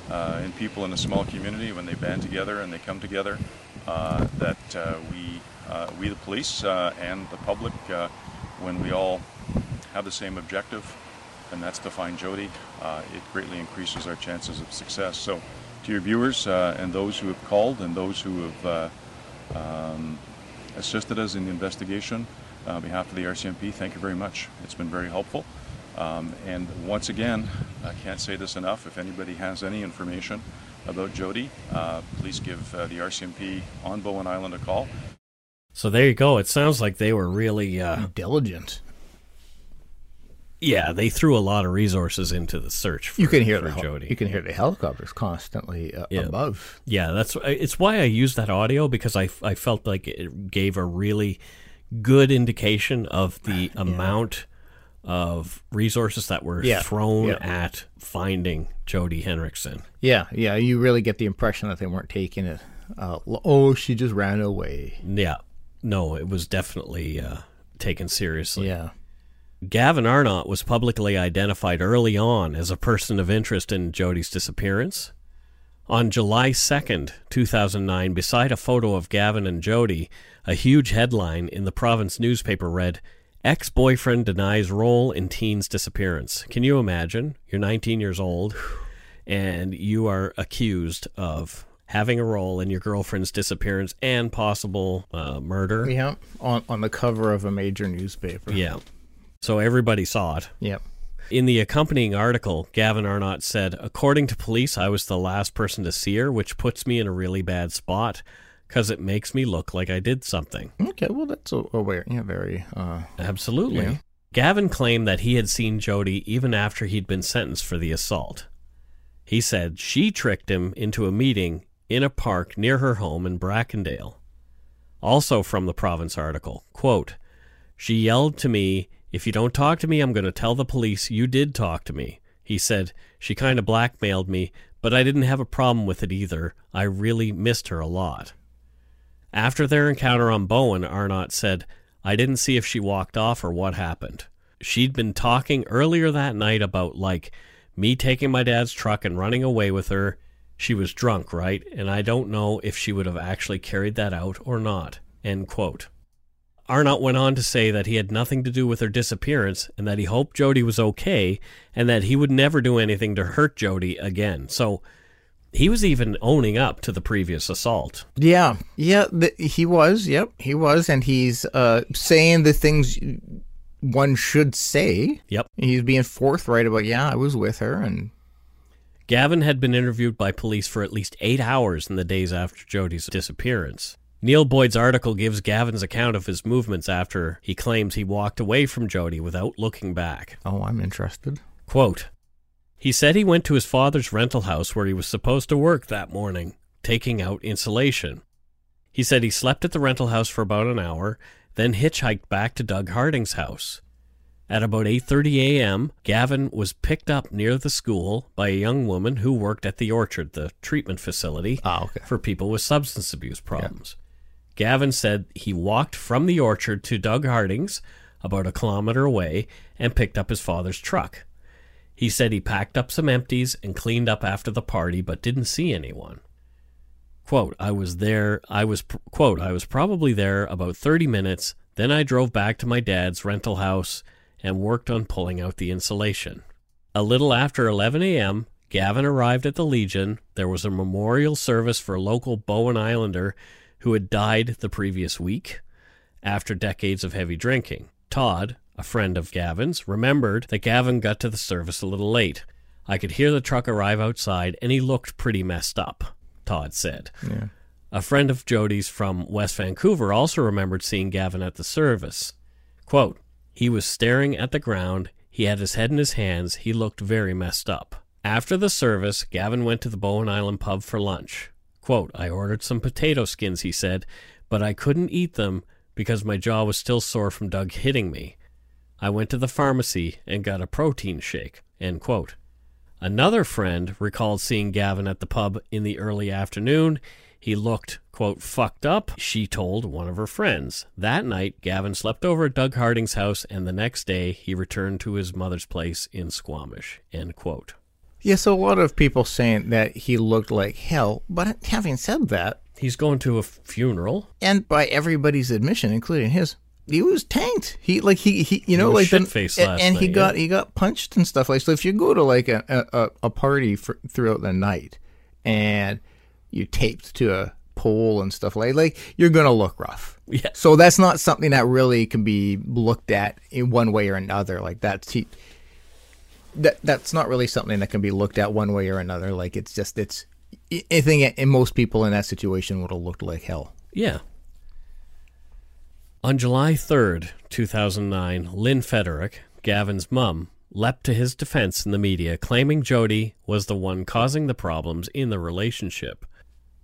uh, and people in a small community, when they band together and they come together, that uh, we, uh, we the police uh, and the public, uh, when we all have the same objective, and that's to find Jody, uh, it greatly increases our chances of success. So, to your viewers uh, and those who have called and those who have uh, um, assisted us in the investigation, uh, on behalf of the RCMP, thank you very much. It's been very helpful. Um, and once again, I can't say this enough. If anybody has any information about Jody, uh, please give uh, the RCMP on Bowen Island a call. So there you go. It sounds like they were really, uh, Diligent. yeah, they threw a lot of resources into the search for, You can hear for the hel- Jody. you can hear the helicopters constantly uh, Yeah. above. Yeah, that's it's why I used that audio because I, I felt like it gave a really good indication of the amount of resources that were Yeah, thrown yeah. at finding Jody Henriksen. Yeah, yeah. You really get the impression that they weren't taking it. Uh, oh, she just ran away. Yeah, no, it was definitely uh, taken seriously. Yeah. Gavin Arnott was publicly identified early on as a person of interest in Jody's disappearance. On July 2nd, 2009, beside a photo of Gavin and Jody, a huge headline in the province newspaper read, Ex boyfriend denies role in teen's disappearance. Can you imagine? You're 19 years old and you are accused of having a role in your girlfriend's disappearance and possible uh, murder. Yeah. On on the cover of a major newspaper. Yeah. So everybody saw it. Yep. In the accompanying article, Gavin Arnott said, According to police, I was the last person to see her, which puts me in a really bad spot because it makes me look like I did something. Okay. Well, that's a, aware. Yeah. Very. Uh, Absolutely. Yeah. Gavin claimed that he had seen Jody even after he'd been sentenced for the assault. He said she tricked him into a meeting in a park near her home in Brackendale. Also from the province article, quote, She yelled to me, If you don't talk to me, I'm going to tell the police you did talk to me. He said, She kind of blackmailed me, but I didn't have a problem with it either. I really missed her a lot. After their encounter on Bowen, Arnott said, I didn't see if she walked off or what happened. She'd been talking earlier that night about, like, me taking my dad's truck and running away with her. She was drunk, right? And I don't know if she would have actually carried that out or not. End quote. Arnott went on to say that he had nothing to do with her disappearance and that he hoped Jody was okay and that he would never do anything to hurt Jody again. So he was even owning up to the previous assault. yeah. Yeah. The, he was. Yep. He was, and he's uh, saying the things one should say. Yep. He's being forthright about. Yeah, I was with her, and Gavin had been interviewed by police for at least eight hours in the days after Jody's disappearance. Neil Boyd's article gives Gavin's account of his movements after he claims he walked away from Jody without looking back. oh, I'm interested. Quote, he said he went to his father's rental house where he was supposed to work that morning, taking out insulation. He said he slept at the rental house for about an hour, then hitchhiked back to Doug Harding's house. At about 8:30 a.m., Gavin was picked up near the school by a young woman who worked at the Orchard, the treatment facility Ah, okay. for people with substance abuse problems. Gavin said he walked from the Orchard to Doug Harding's, about a kilometer away, and picked up his father's truck. He said he packed up some empties and cleaned up after the party, but didn't see anyone. Quote, I was there, I was, quote, I was probably there about 30 minutes, then I drove back to my dad's rental house and worked on pulling out the insulation. A little after 11 a.m., Gavin arrived at the Legion. There was a memorial service for a local Bowen Islander who had died the previous week after decades of heavy drinking. Todd, a friend of Gavin's, remembered that Gavin got to the service a little late. I could hear the truck arrive outside, and he looked pretty messed up, Todd said. Yeah. A friend of Jody's from West Vancouver also remembered seeing Gavin at the service. Quote, he was staring at the ground. He had his head in his hands. He looked very messed up. After the service, Gavin went to the Bowen Island pub for lunch. Quote, I ordered some potato skins, he said, but I couldn't eat them because my jaw was still sore from Doug hitting me. I went to the pharmacy and got a protein shake. End quote. Another friend recalled seeing Gavin at the pub in the early afternoon. He looked, quote, fucked up, she told one of her friends. That night, Gavin slept over at Doug Harding's house, and the next day he returned to his mother's place in Squamish, end quote. Yeah, so a lot of people saying that he looked like hell, but having said that, He's going to a funeral. and by everybody's admission, including his, he was tanked. He like he he you know like the- and, and he night, got yeah. he got punched and stuff like so. If you go to like a a, a party for, throughout the night and you taped to a pole and stuff like like you're gonna look rough. Yeah. So that's not something that really can be looked at in one way or another. Like that's he. That that's not really something that can be looked at one way or another. Like it's just it's. I think and most people in that situation would have looked like hell. Yeah. On July 3rd, 2009, Lynn Federick, Gavin's mum, leapt to his defense in the media, claiming Jody was the one causing the problems in the relationship.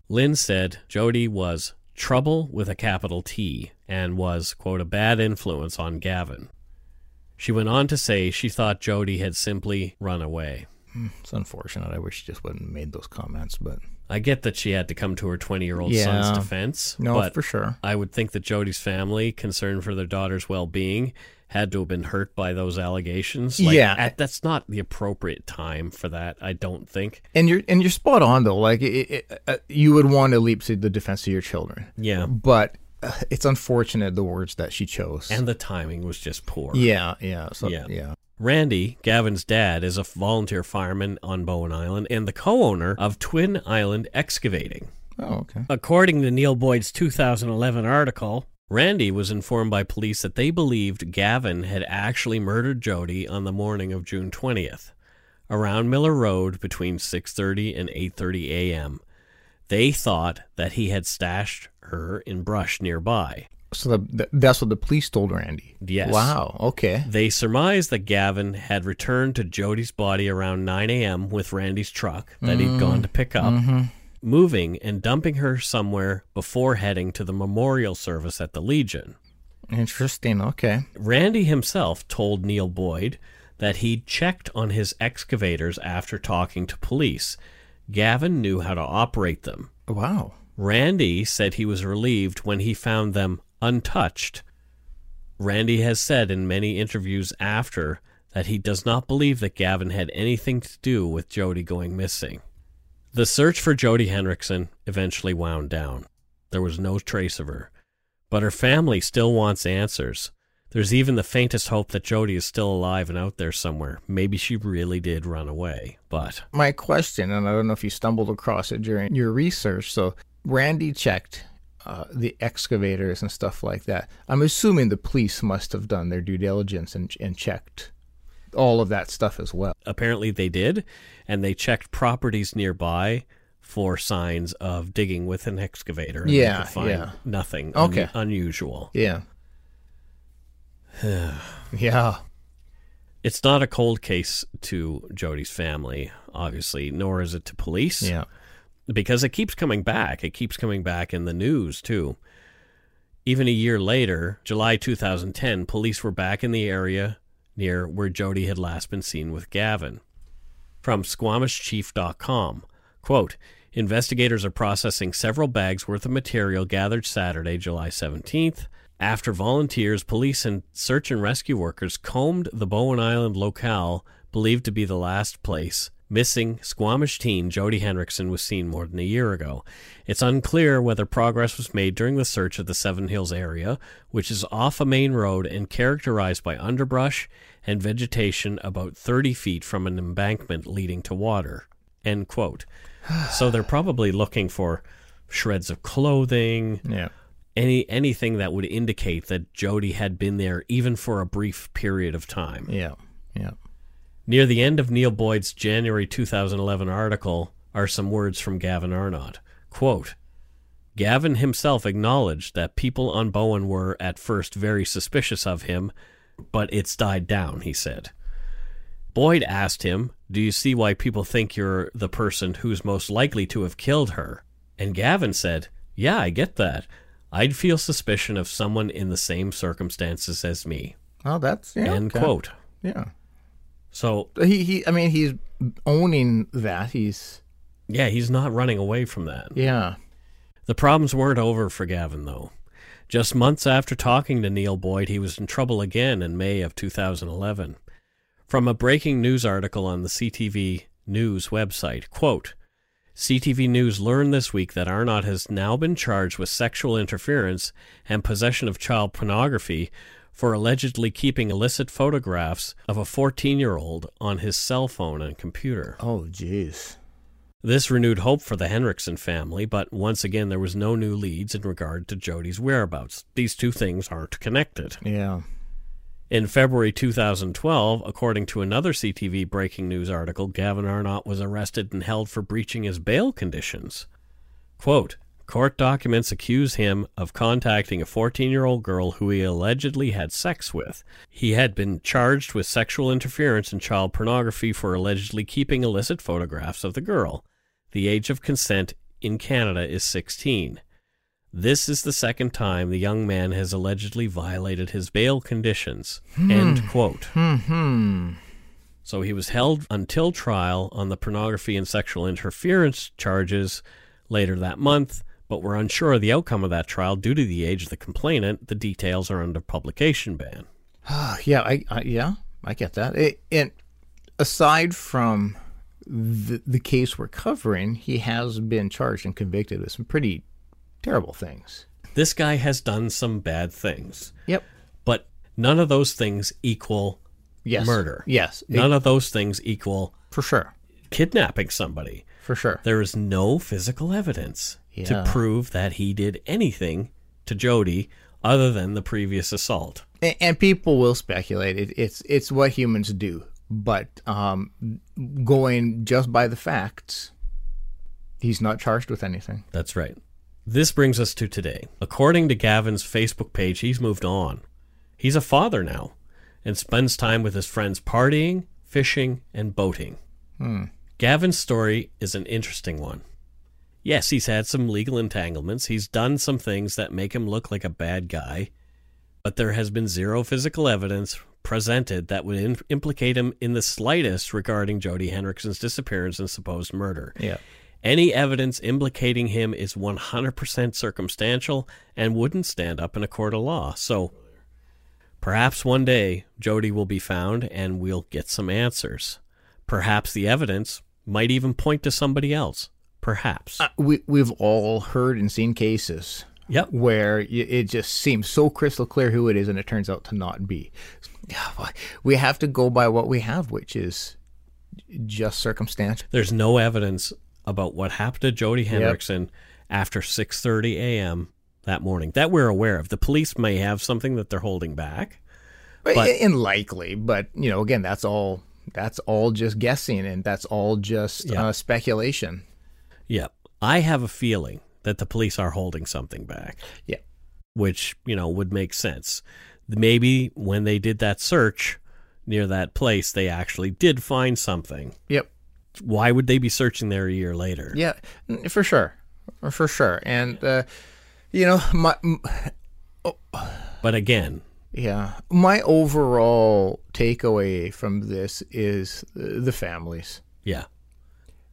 Lynn said Jody was trouble with a capital T and was, quote, a bad influence on Gavin. She went on to say she thought Jody had simply run away. It's unfortunate. I wish she just wouldn't have made those comments, but I get that she had to come to her 20 year old Yeah. son's defense. no, but for sure. I would think that Jody's family, concerned for their daughter's well being, had to have been hurt by those allegations. Like, Yeah. at- that's not the appropriate time for that, I don't think. And you're and you're spot on though. Like it, it, uh, you would want to leap to the defense of your children, Yeah. but uh, it's unfortunate the words that she chose. And the timing was just poor. yeah, yeah, so, Yeah. yeah, Randy, Gavin's dad, is a volunteer fireman on Bowen Island and the co owner of Twin Island Excavating. Oh, okay. According to Neil Boyd's 2011 article, Randy was informed by police that they believed Gavin had actually murdered Jody on the morning of June 20th, around Miller Road between 6:30 and 8:30 a.m. They thought that he had stashed her in brush nearby. So the, that's what the police told Randy. Yes. Wow. Okay. They surmised that Gavin had returned to Jody's body around 9 a.m. with Randy's truck that he'd gone to pick up, mm-hmm. moving and dumping her somewhere before heading to the memorial service at the Legion. Interesting. Okay. Randy himself told Neil Boyd that he'd checked on his excavators after talking to police. Gavin knew how to operate them. Wow. Randy said he was relieved when he found them untouched. Randy has said in many interviews after that he does not believe that Gavin had anything to do with Jody going missing. The search for Jody Henriksen eventually wound down. There was no trace of her. But her family still wants answers. There's even the faintest hope that Jody is still alive and out there somewhere. Maybe she really did run away. But My question, and I don't know if you stumbled across it during your research. So Randy checked uh, the excavators and stuff like that. I'm assuming the police must have done their due diligence and, and checked all of that stuff as well. apparently they did, and they checked properties nearby for signs of digging with an excavator. and Yeah, find yeah. nothing un- Okay. unusual. Yeah. yeah. It's not a cold case to Jody's family, obviously, nor is it to police. Yeah. Because it keeps coming back. It keeps coming back in the news, too. Even a year later, July 2010, police were back in the area near where Jody had last been seen with Gavin. From SquamishChief.com, quote, Investigators are processing several bags worth of material gathered Saturday, July 17th, after volunteers, police, and search and rescue workers combed the Bowen Island locale believed to be the last place missing Squamish teen Jody Henriksen was seen more than a year ago. It's unclear whether progress was made during the search of the Seven Hills area, which is off a main road and characterized by underbrush and vegetation about 30 feet from an embankment leading to water. End quote. so they're probably looking for shreds of clothing, Yeah. any anything that would indicate that Jody had been there even for a brief period of time. Yeah. Yeah. Near the end of Neil Boyd's January 2011 article are some words from Gavin Arnott. Quote, Gavin himself acknowledged that people on Bowen were at first very suspicious of him, but it's died down, he said. Boyd asked him, Do you see why people think you're the person who's most likely to have killed her? And Gavin said, Yeah, I get that. I'd feel suspicion of someone in the same circumstances as me. Oh, that's yeah. End okay. quote. Yeah. So He he. I mean, he's owning that. He's Yeah, he's not running away from that. yeah. The problems weren't over for Gavin, though. Just months after talking to Neil Boyd, he was in trouble again in May of 2011. From a breaking news article on the CTV News website, quote, CTV News learned this week that Arnott has now been charged with sexual interference and possession of child pornography for allegedly keeping illicit photographs of a 14 year old on his cell phone and computer. Oh, jeez. This renewed hope for the Henriksen family, but once again there was no new leads in regard to Jody's whereabouts. These two things aren't connected. Yeah. In February 2012, according to another CTV breaking news article, Gavin Arnott was arrested and held for breaching his bail conditions. Quote, Court documents accuse him of contacting a 14 year old girl who he allegedly had sex with. He had been charged with sexual interference and child pornography for allegedly keeping illicit photographs of the girl. The age of consent in Canada is 16. This is the second time the young man has allegedly violated his bail conditions. End quote. Hmm. So he was held until trial on the pornography and sexual interference charges later that month, but we're unsure of the outcome of that trial due to the age of the complainant. The details are under publication ban. Ah, yeah, I, I yeah, I get that. It, and aside from the the case we're covering, he has been charged and convicted of some pretty terrible things. This guy has done some bad things, Yep. but none of those things equal Yes. murder. Yes. None of those things equal for sure. kidnapping somebody. For sure. There is no physical evidence Yeah. to prove that he did anything to Jody other than the previous assault. and, and people will speculate. It, it's it's what humans do. But um, going just by the facts, he's not charged with anything. That's right. This brings us to today. According to Gavin's Facebook page, he's moved on. He's a father now and spends time with his friends partying, fishing, and boating. Gavin's story is an interesting one. Yes, he's had some legal entanglements. He's done some things that make him look like a bad guy, but there has been zero physical evidence presented that would in- implicate him in the slightest regarding Jody Henriksen's disappearance and supposed murder. Yeah. Any evidence implicating him is 100% circumstantial and wouldn't stand up in a court of law. So perhaps one day Jody will be found and we'll get some answers. Perhaps the evidence might even point to somebody else. Perhaps. Uh, we we've all heard and seen cases Yep. where it just seems so crystal clear who it is, and it turns out to not be. Yeah, We have to go by what we have, which is just circumstantial. There's no evidence about what happened to Jody Henriksen after 6:30 a.m. that morning that we're aware of. The police may have something that they're holding back. But, But- and likely, but you know, again, that's all that's all just guessing, and that's all just uh, speculation. Yep. I have a feeling that the police are holding something back. Yeah. Which, you know, would make sense. Maybe when they did that search near that place, they actually did find something. Yep. Why would they be searching there a year later? Yeah, for sure, for sure. And uh, you know, my m- But again, yeah, my overall takeaway from this is the families. yeah,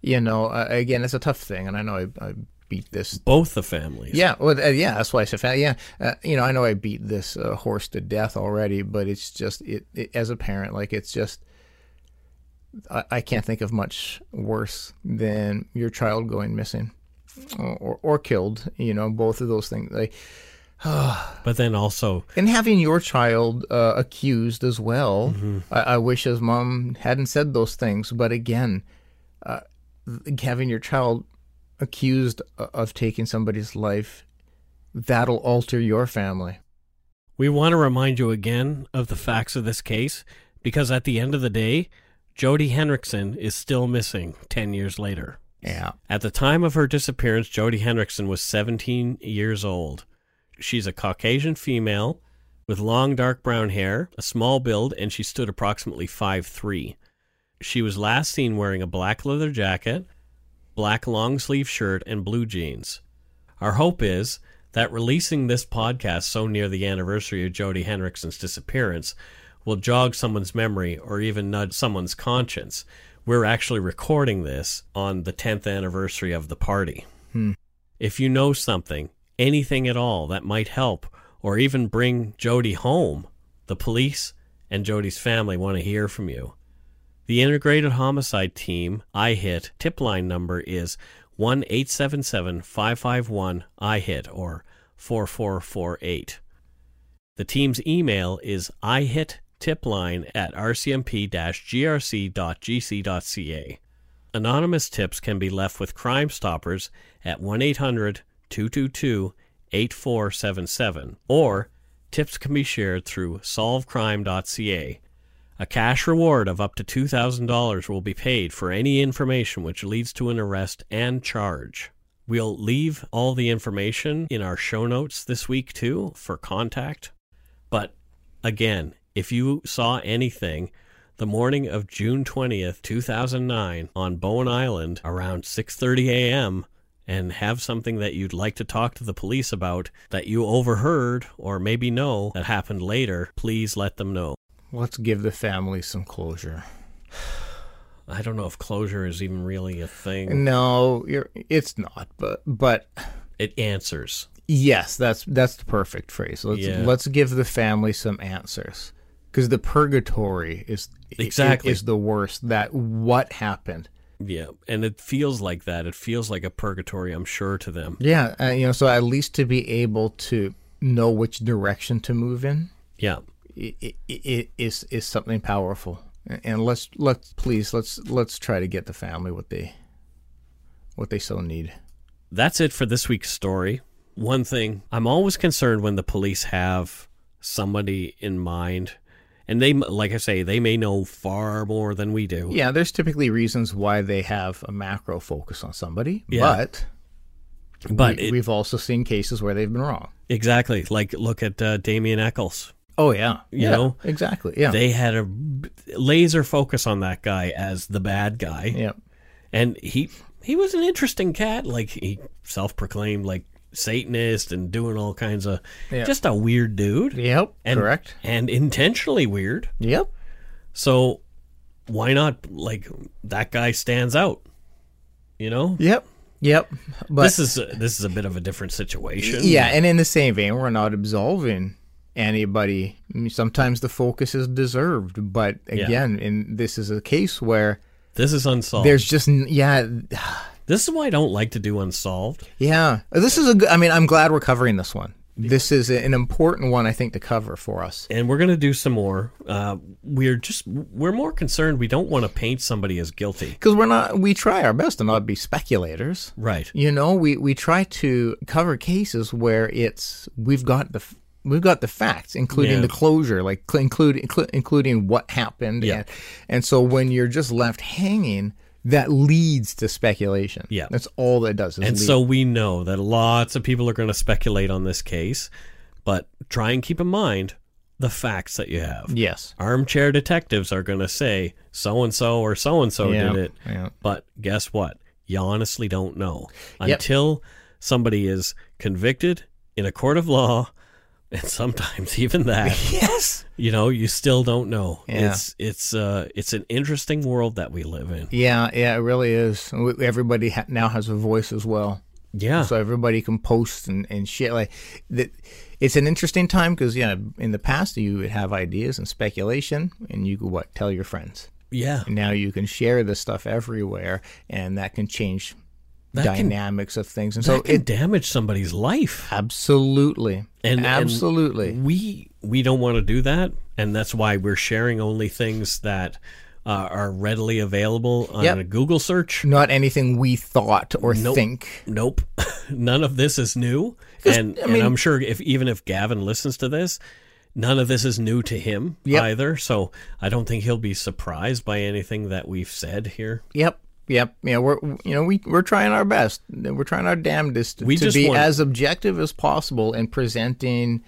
You know, uh, again, it's a tough thing, and I know I, I beat this. both the families. Yeah, well, uh, yeah, that's why I said, yeah, uh, you know, I know I beat this uh, horse to death already, but it's just it, it as a parent, like it's just. I, I can't think of much worse than your child going missing, or or killed. You know, both of those things. Like, But then also, and having your child uh, accused as well. I, I wish his mom hadn't said those things, but again, uh, having your child accused of taking somebody's life, that'll alter your family. we want to remind you again of the facts of this case because at the end of the day, Jody Henriksen is still missing 10 years later. Yeah. At the time of her disappearance, Jody Henriksen was 17 years old. She's a Caucasian female with long dark brown hair, a small build, and she stood approximately 5'3. She was last seen wearing a black leather jacket, black long sleeve shirt, and blue jeans. Our hope is that releasing this podcast so near the anniversary of Jody Henriksen's disappearance will jog someone's memory or even nudge someone's conscience. we're actually recording this on the 10th anniversary of the party. Hmm. If you know something, anything at all that might help or even bring Jody home, the police and Jody's family want to hear from you. The Integrated Homicide Team IHIT tip line number is 1 877 551 IHIT or 4448. The team's email is ihit.tipline at rcmp grc.gc.ca. Anonymous tips can be left with Crime Stoppers at 1 800 222 8477, or tips can be shared through solvecrime.ca. A cash reward of up to $2,000 will be paid for any information which leads to an arrest and charge. We'll leave all the information in our show notes this week too for contact. But again, if you saw anything the morning of June 20th, 2009 on Bowen Island around 6:30 a.m. and have something that you'd like to talk to the police about that you overheard or maybe know that happened later, please let them know. Let's give the family some closure. I don't know if closure is even really a thing. No, you're, it's not. But but It answers. yes, that's that's the perfect phrase. Let's Yeah. let's give the family some answers because the purgatory is Exactly. is the worst. That what happened. Yeah, and it feels like that. It feels like a purgatory, I'm sure, to them. Yeah, uh, you know. So at least to be able to know which direction to move in Yeah. I i i is is something powerful. And let's let's please let's let's try to get the family what they what they so need. That's it for this week's story. One thing, I'm always concerned when the police have somebody in mind. And they, like I say, they may know far more than we do. Yeah, there's typically reasons why they have a macro focus on somebody, Yeah. but But we, it- we've also seen cases where they've been wrong. Exactly. Like, look at uh, Damien Echols. Oh yeah, You yeah, know? exactly. Yeah, They had a laser focus on that guy as the bad guy. yeah, And he he was an interesting cat. Like, he self proclaimed, like, Satanist and doing all kinds of. Yeah. Just a weird dude. yep, And, correct. And intentionally weird. Yep, So why not like that guy stands out? You know? yep, yep. But this is a, this is a bit of a different situation. yeah, and in the same vein, we're not absolving anybody. Sometimes the focus is deserved, but Yeah. again, in this is a case where This is unsolved. there's just yeah, this is why I don't like to do unsolved. yeah. This is a. good- I mean, I'm glad we're covering this one. This is an important one, I think, to cover for us. And we're gonna do some more. Uh, we're just we're more concerned. We don't want to paint somebody as guilty. because we're not we try our best to not be speculators Right. you know we we try to cover cases where it's we've got the we've got the facts including Yeah. the closure like cl- include, including what happened Yeah. and, and so when you're just left hanging that leads to speculation Yeah. that's all that does is And lead. so we know that lots of people are going to speculate on this case, but try and keep in mind the facts that you have. yes Armchair detectives are going to say so and so or so and so did it. yeah. But guess what? You honestly don't know Yep. until somebody is convicted in a court of law, and sometimes even that. yes You know, you still don't know. Yeah. It's it's uh it's an interesting world that we live in. yeah yeah it really is everybody ha- now has a voice as well Yeah. so everybody can post and, and shit like that it's an interesting time because yeah in the past you would have ideas and speculation and you could what tell your friends yeah. and now you can share this stuff everywhere and that can change That can- dynamics of things and So it can damage somebody's life. absolutely And- and absolutely we we don't want to do that and that's why we're sharing only things that uh, are readily available on Yep. a google search not anything we thought or Nope. think nope none of this is new. and, I and mean- i'm sure if even if gavin listens to this none of this is new to him Yep. either so i don't think he'll be surprised by anything that we've said here Yep. Yep. Yeah, we're you know we we're trying our best. We're trying our damnedest We to be want- as objective as possible in presenting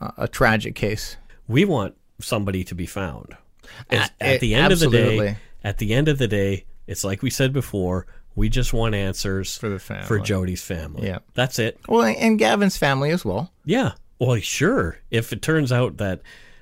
uh, a tragic case. we want somebody to be found It's- A- at the end of the day at the end of the day it's like we said before we just want answers For the family. for jody's family Yeah. that's it Well, and Gavin's family as well. Yeah. Well, sure. If it turns out that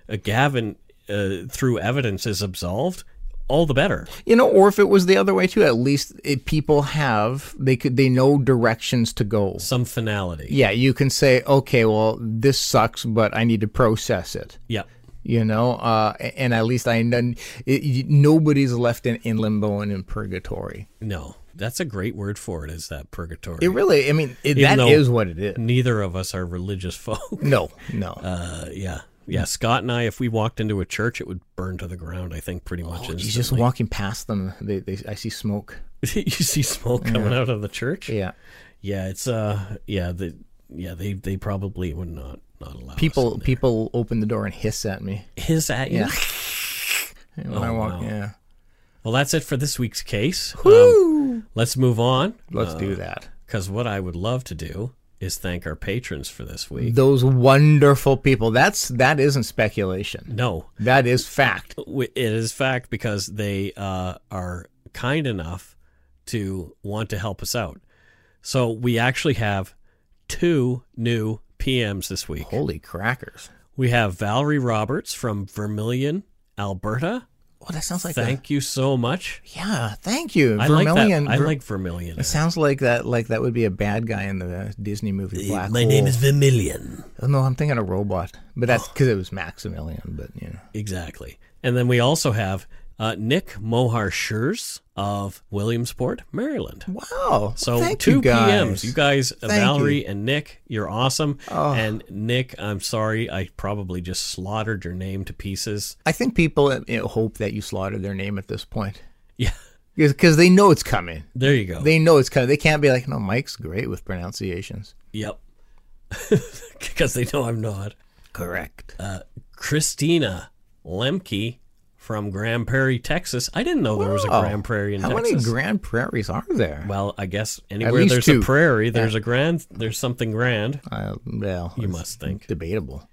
uh, Gavin, uh, through evidence, is absolved, all the better. You know, or if it was the other way too, at least it, people have they could they know directions to go. Some finality. Yeah, you can say, okay, well, this sucks, but I need to process it. Yeah. You know, uh, and at least I know it, nobody's left in, in limbo and in purgatory. No, that's a great word for it. Is that purgatory? It really, I mean, it, that is what it is. Neither of us are religious folk. No, no. Uh, yeah. Yeah, Scott and I, if we walked into a church, it would burn to the ground. I think pretty much. Oh. He's just walking past them. They, they, I see smoke. you see smoke coming Yeah. out of the church. Yeah. yeah. It's uh, yeah, the yeah they they probably would not not allow People, people open the door and hiss at me. hiss at you. Yeah. when I Oh, walk, wow. yeah. Well, that's it for this week's case. Um, let's move on. Let's do that. Because what I would love to do is thank our patrons for this week. Those wonderful people. That's that isn't speculation. No, That is fact. it is fact because they uh, are kind enough to want to help us out. So we actually have two new PMs this week. Holy crackers! We have Valerie Roberts from Vermilion, Alberta. Oh, that sounds like Thank you so much. yeah. Thank you, I Vermilion. like. I Ver- like Vermilion. It sounds like that. Like that would be a bad guy in the uh, Disney movie Black My Hole. name is Vermilion. Oh, no, I'm thinking a robot, but that's because it was Maximilian. But you know, Exactly. And then we also have uh, Nick Mohar Schurz of Williamsport, Maryland. wow. So Thank two you guys. PMs. You guys, uh, Thank Valerie you. and Nick, you're awesome. Oh. And Nick, I'm sorry, I probably just slaughtered your name to pieces. I think people uh, hope that you slaughtered their name at this point Yeah, because they know it's coming. there you go. They know it's coming. They can't be like, no, Mike's great with pronunciations. yep. Because they know I'm not. Correct. Uh, Christina Lemke from Grand Prairie, Texas. I didn't know there was a Wow. Grand Prairie in How Texas. many Grand Prairies are there? well, I guess anywhere least there's two. a prairie, there's a grand, there's something grand. Uh, well, You it's must think. debatable.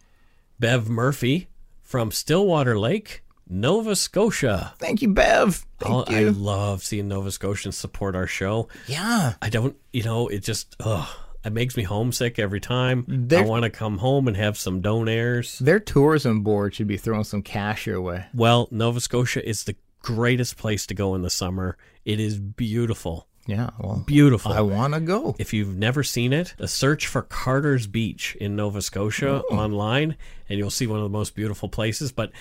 Bev Murphy from Stillwater Lake, Nova Scotia. Thank you, Bev. Oh, Thank I you. love seeing Nova Scotians support our show. yeah. I don't, you know, it just, ugh, it makes me homesick every time. I They're- want to come home and have some donairs. Their tourism board should be throwing some cash your way. Well, Nova Scotia is the greatest place to go in the summer. It is beautiful. Yeah. Well, Beautiful. I want to go. if you've never seen it, a search for Carter's Beach in Nova Scotia oh. online, and you'll see one of the most beautiful places. But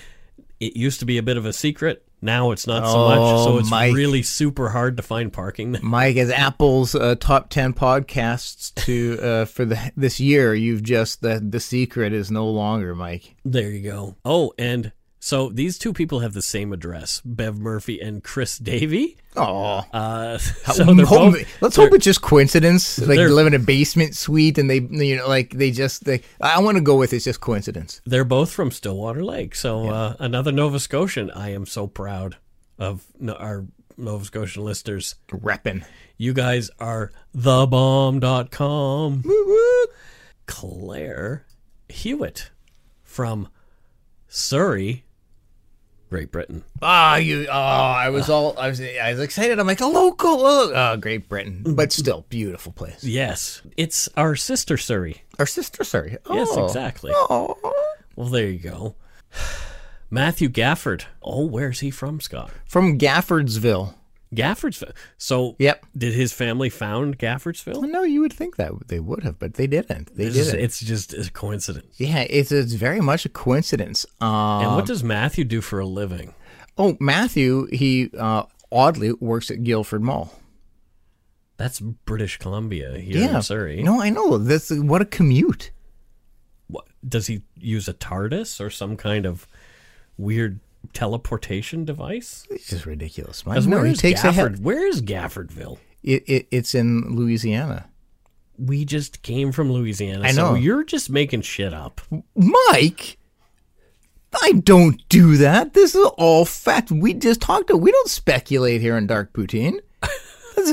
it used to be a bit of a secret. Now it's not so much. So Oh, it's Mike. really super hard to find parking. Mike, as Apple's uh, top ten podcasts to uh, for the this year, you've just the the secret is no longer, Mike. There you go. Oh, and so these two people have the same address, Bev Murphy and Chris Davy. Oh, Uh, so they're both, let's hope it's just coincidence. Like they live in a basement suite, and they, you know, like they just. They, I want to go with it's just coincidence. they're both from Stillwater Lake. So uh, another Nova Scotian. I am so proud of our Nova Scotian listeners. Reppin'. You guys are thebomb.com. Claire Hewitt from Surrey, Great Britain. Ah, you. Oh, I was all. I was. I was excited. I'm like a local. Oh, oh, Great Britain, but still beautiful place. Yes, it's our sister Surrey. Our sister, sorry. Yes, Oh. exactly. Oh. Well, there you go. Matthew Gafford. Oh, where's he from, Scott? From Gaffordsville. Gaffordsville. So, Yep. did his family found Gaffordsville? No, you would think that they would have, but they didn't. They It's just, didn't. it's just a coincidence. yeah, it's it's very much a coincidence. Um, And what does Matthew do for a living? oh, Matthew, he uh, oddly works at Guildford Mall. That's British Columbia here yeah, in Surrey. No, I know. That's what a commute. What, does he use a TARDIS or some kind of weird teleportation device? It's just ridiculous. Because No, where he is takes a Gafford? Where is Gaffordville? It, it, it's in Louisiana. We just came from Louisiana. I So know. you're just making shit up. Mike, I don't do that. This is all fact. We just talked to. We don't speculate here in Dark Poutine.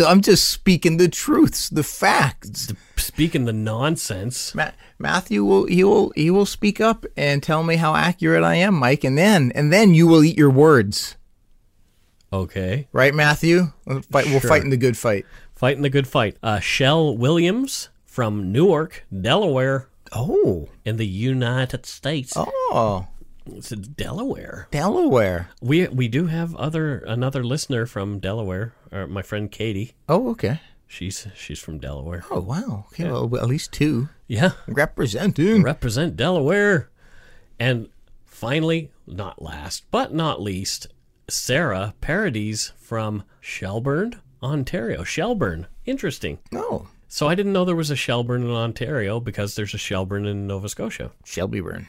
I'm just speaking the truths, the facts. Speaking the nonsense. Ma- Matthew will he will he will speak up and tell me how accurate I am, Mike, and then and then you will eat your words, Okay. right, Matthew? We'll fight, we'll fight in the good fight. Fighting the good fight. Uh, Shell Williams from Newark, Delaware, Oh, in the United States. oh, It's Delaware. Delaware. We we do have other another listener from Delaware. Or my friend Katie. Oh, okay. She's she's from Delaware. Oh, wow. Okay, well, at least two Yeah. representing. represent Delaware. And finally, not last but not least, Sarah Paradis from Shelburne, Ontario. Shelburne. Interesting. oh, So I didn't know there was a Shelburne in Ontario because there's a Shelburne in Nova Scotia. Shelbyburn.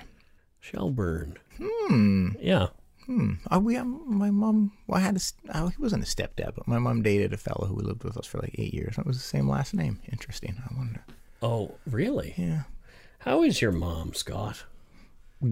Shelburne. Hmm. Yeah. Hmm. Oh, we, um, my mom, well, I had a, oh, he wasn't a stepdad, but my mom dated a fellow who lived with us for like eight years. It was the same last name. Interesting. I wonder. Oh, really? Yeah. How is your mom, Scott?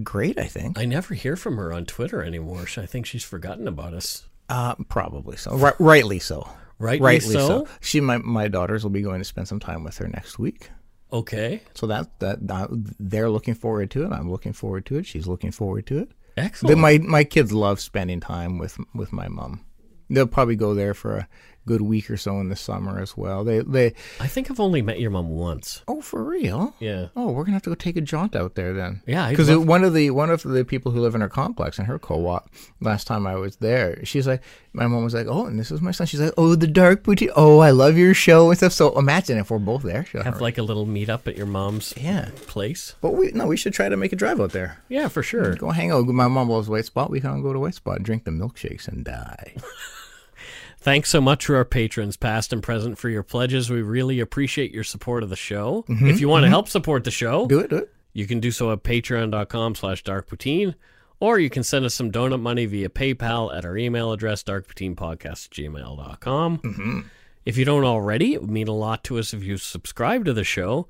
Great, I think. I never hear from her on Twitter anymore. I think she's forgotten about us. Uh, probably so. Ri- rightly so. Rightly so? She, my, my daughters will be going to spend some time with her next week. Okay. So that, that, that they're looking forward to it. I'm looking forward to it. She's looking forward to it. Excellent. My my kids love spending time with with my mom. They'll probably go there for a good week or so in the summer as well. They they I think I've only met your mom once. oh for real. Yeah. Oh, we're gonna have to go take a jaunt out there then. Yeah, because love- one of the one of the people who live in her complex in her co-op. Last time I was there, she's like, my mom was like, oh, and this is my son. She's like, oh, the dark boutique. Oh, I love your show and stuff. So imagine if we're both there. She'll Have like a little meetup at your mom's yeah. place. But we no, we should try to make a drive out there. Yeah, for sure. Go hang out. My mom loves White Spot. We can all go to White Spot, drink the milkshakes, and die. Thanks so much to our patrons, past and present, for your pledges. We really appreciate your support of the show. If you want to help support the show, Mm-hmm. Do it. Do it. you can do so at patreon.com slash darkpoutine, or you can send us some donut money via PayPal at our email address, darkpoutinepodcast at gmail.com. Mm-hmm. If you don't already, it would mean a lot to us if you subscribe to the show.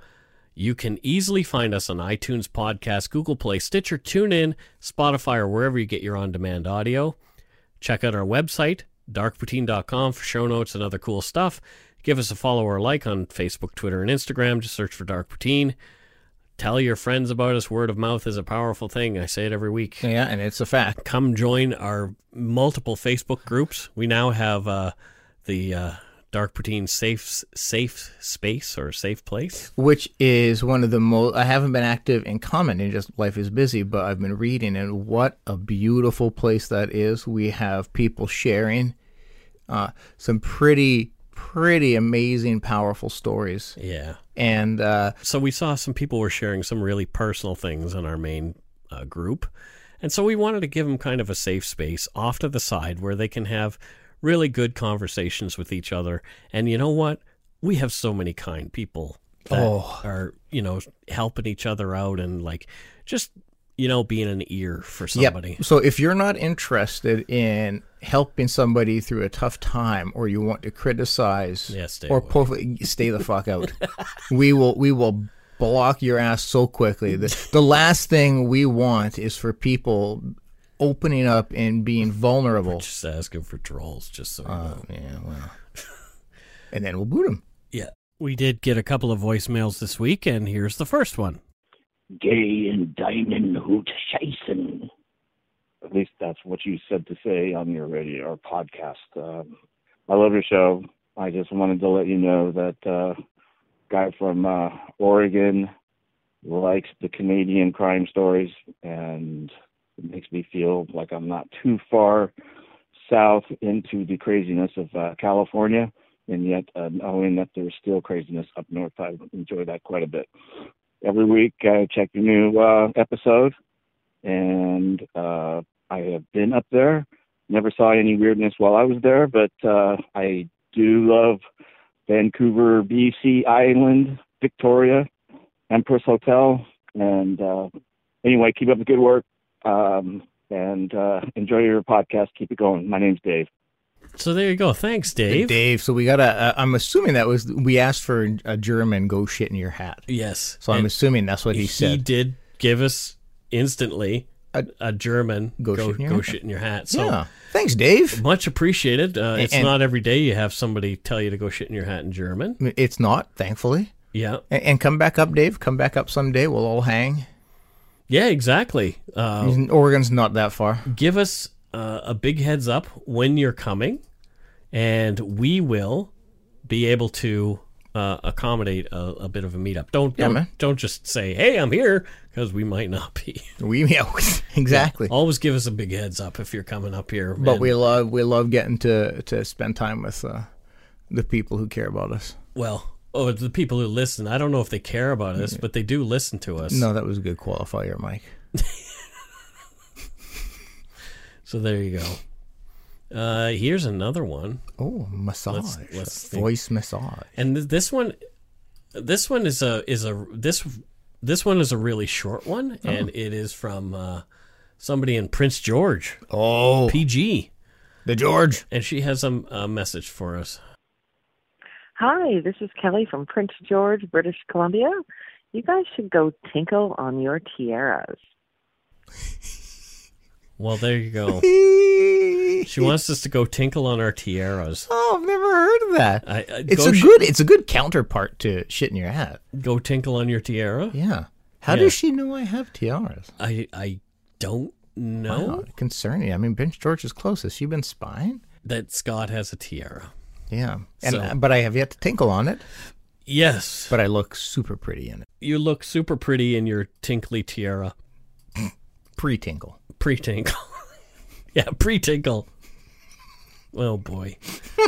You can easily find us on iTunes Podcast, Google Play, Stitcher, TuneIn, Spotify, or wherever you get your on-demand audio. Check out our website, darkpoutine.com, for show notes and other cool stuff. Give us a follow or like on Facebook, Twitter, and Instagram. Just search for Dark Poutine. Tell your friends about us. Word of mouth is a powerful thing. I say it every week. Yeah, and it's a fact. Come join our multiple Facebook groups. We now have uh, the uh, Dark Poutine Safe Safe Space or Safe Place. which is one of the most. I haven't been active in commenting, just life is busy, but I've been reading, and what a beautiful place that is. We have people sharing uh, some pretty, pretty amazing, powerful stories, Yeah. and uh, So we saw some people were sharing some really personal things in our main uh, group. And so we wanted to give them kind of a safe space off to the side where they can have really good conversations with each other. And you know what? We have so many kind people that Oh. are, you know, helping each other out and like just, you know, being an ear for Yep. somebody. So if you're not interested in helping somebody through a tough time, or you want to criticize, Yeah, stay or po- stay the fuck out, we will we will block your ass so quickly. The, the last thing we want is for people opening up and being vulnerable. Just asking for trolls, just so you Uh, know. yeah, well, and then we'll boot them. Yeah. We did get a couple of voicemails this week, and here's the first one. gay and diamond hoot scheißen. At least that's what you said to say on your radio or podcast. Um, I love your show. I just wanted to let you know that uh, guy from uh, Oregon likes the Canadian crime stories, and it makes me feel like I'm not too far south into the craziness of uh, California. And yet, uh, knowing that there's still craziness up north, I enjoy that quite a bit every week I check the new uh, episode, and uh, I have been up there. Never saw any weirdness while I was there, but uh, I do love Vancouver, BC Island, Victoria, Empress Hotel, and uh, anyway, keep up the good work. Um, and uh, enjoy your podcast. Keep it going. My name's Dave. So there you go. Thanks, Dave. Dave. So we got a. Uh, I'm assuming that was we asked for a German go shit in your hat. Yes. So I'm And assuming that's what he, he said. He did give us instantly A- a, German Go go shit in your go hat. shit in your hat. So yeah. Thanks, Dave. much appreciated. Uh, it's And- not every day you have somebody tell you to go shit in your hat in German. It's not, thankfully. Yeah. And, and come back up, Dave. Come back up someday. We'll all hang. Yeah, exactly. Uh, Oregon's not that far. give us uh, a big heads up when you're coming, and we will be able to uh, accommodate a, a bit of a meetup. Don't Yeah, don't, man. don't just say, "Hey, I'm here," because we might not be. We yeah, exactly. Always give us a big heads up if you're coming up here. But man. we love we love getting to to spend time with uh, the people who care about us. well, oh, the people who listen. I don't know if they care about us, but they do listen to us. No, that was a good qualifier, Mike. So there you go. Uh, here's another one. Oh, massage, Let's- let's voice massage. And th- this one, this one is a is a this this one is a really short one, Oh. and it is from uh, somebody in Prince George, Oh, PG, the George. and she has a, a message for us. Hi, this is Kelly from Prince George, British Columbia. You guys should go tinkle on your tiaras. Well, there you go. she wants us to go tinkle on our tiaras. Oh, I've never heard of that. I, I, It's go a sh- good it's a good counterpart to shit in your hat. go tinkle on your tiara. Yeah. How Yeah. does she know I have tiaras? I I don't know Wow, concerning. I mean, Prince George is close. Has she been spying? that Scott has a tiara. Yeah, and So- uh, but I have yet to tinkle on it. Yes, But I look super pretty in it. you look super pretty in your tinkly tiara. Pre-tinkle. Pre tinkle. yeah, pre tinkle. Oh boy.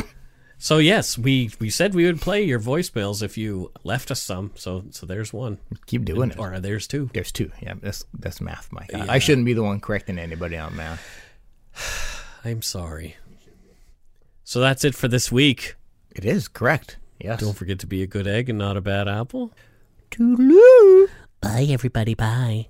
so yes, we we said we would play your voicemails if you left us some. So so there's one. Keep doing it. Or uh, there's two. There's two. Yeah, that's that's math, Mike. Yeah. I shouldn't be the one correcting anybody on math. I'm sorry. So that's it for this week. It is correct. Yes. Don't forget to be a good egg and not a bad apple. Toodaloo. Bye everybody. Bye.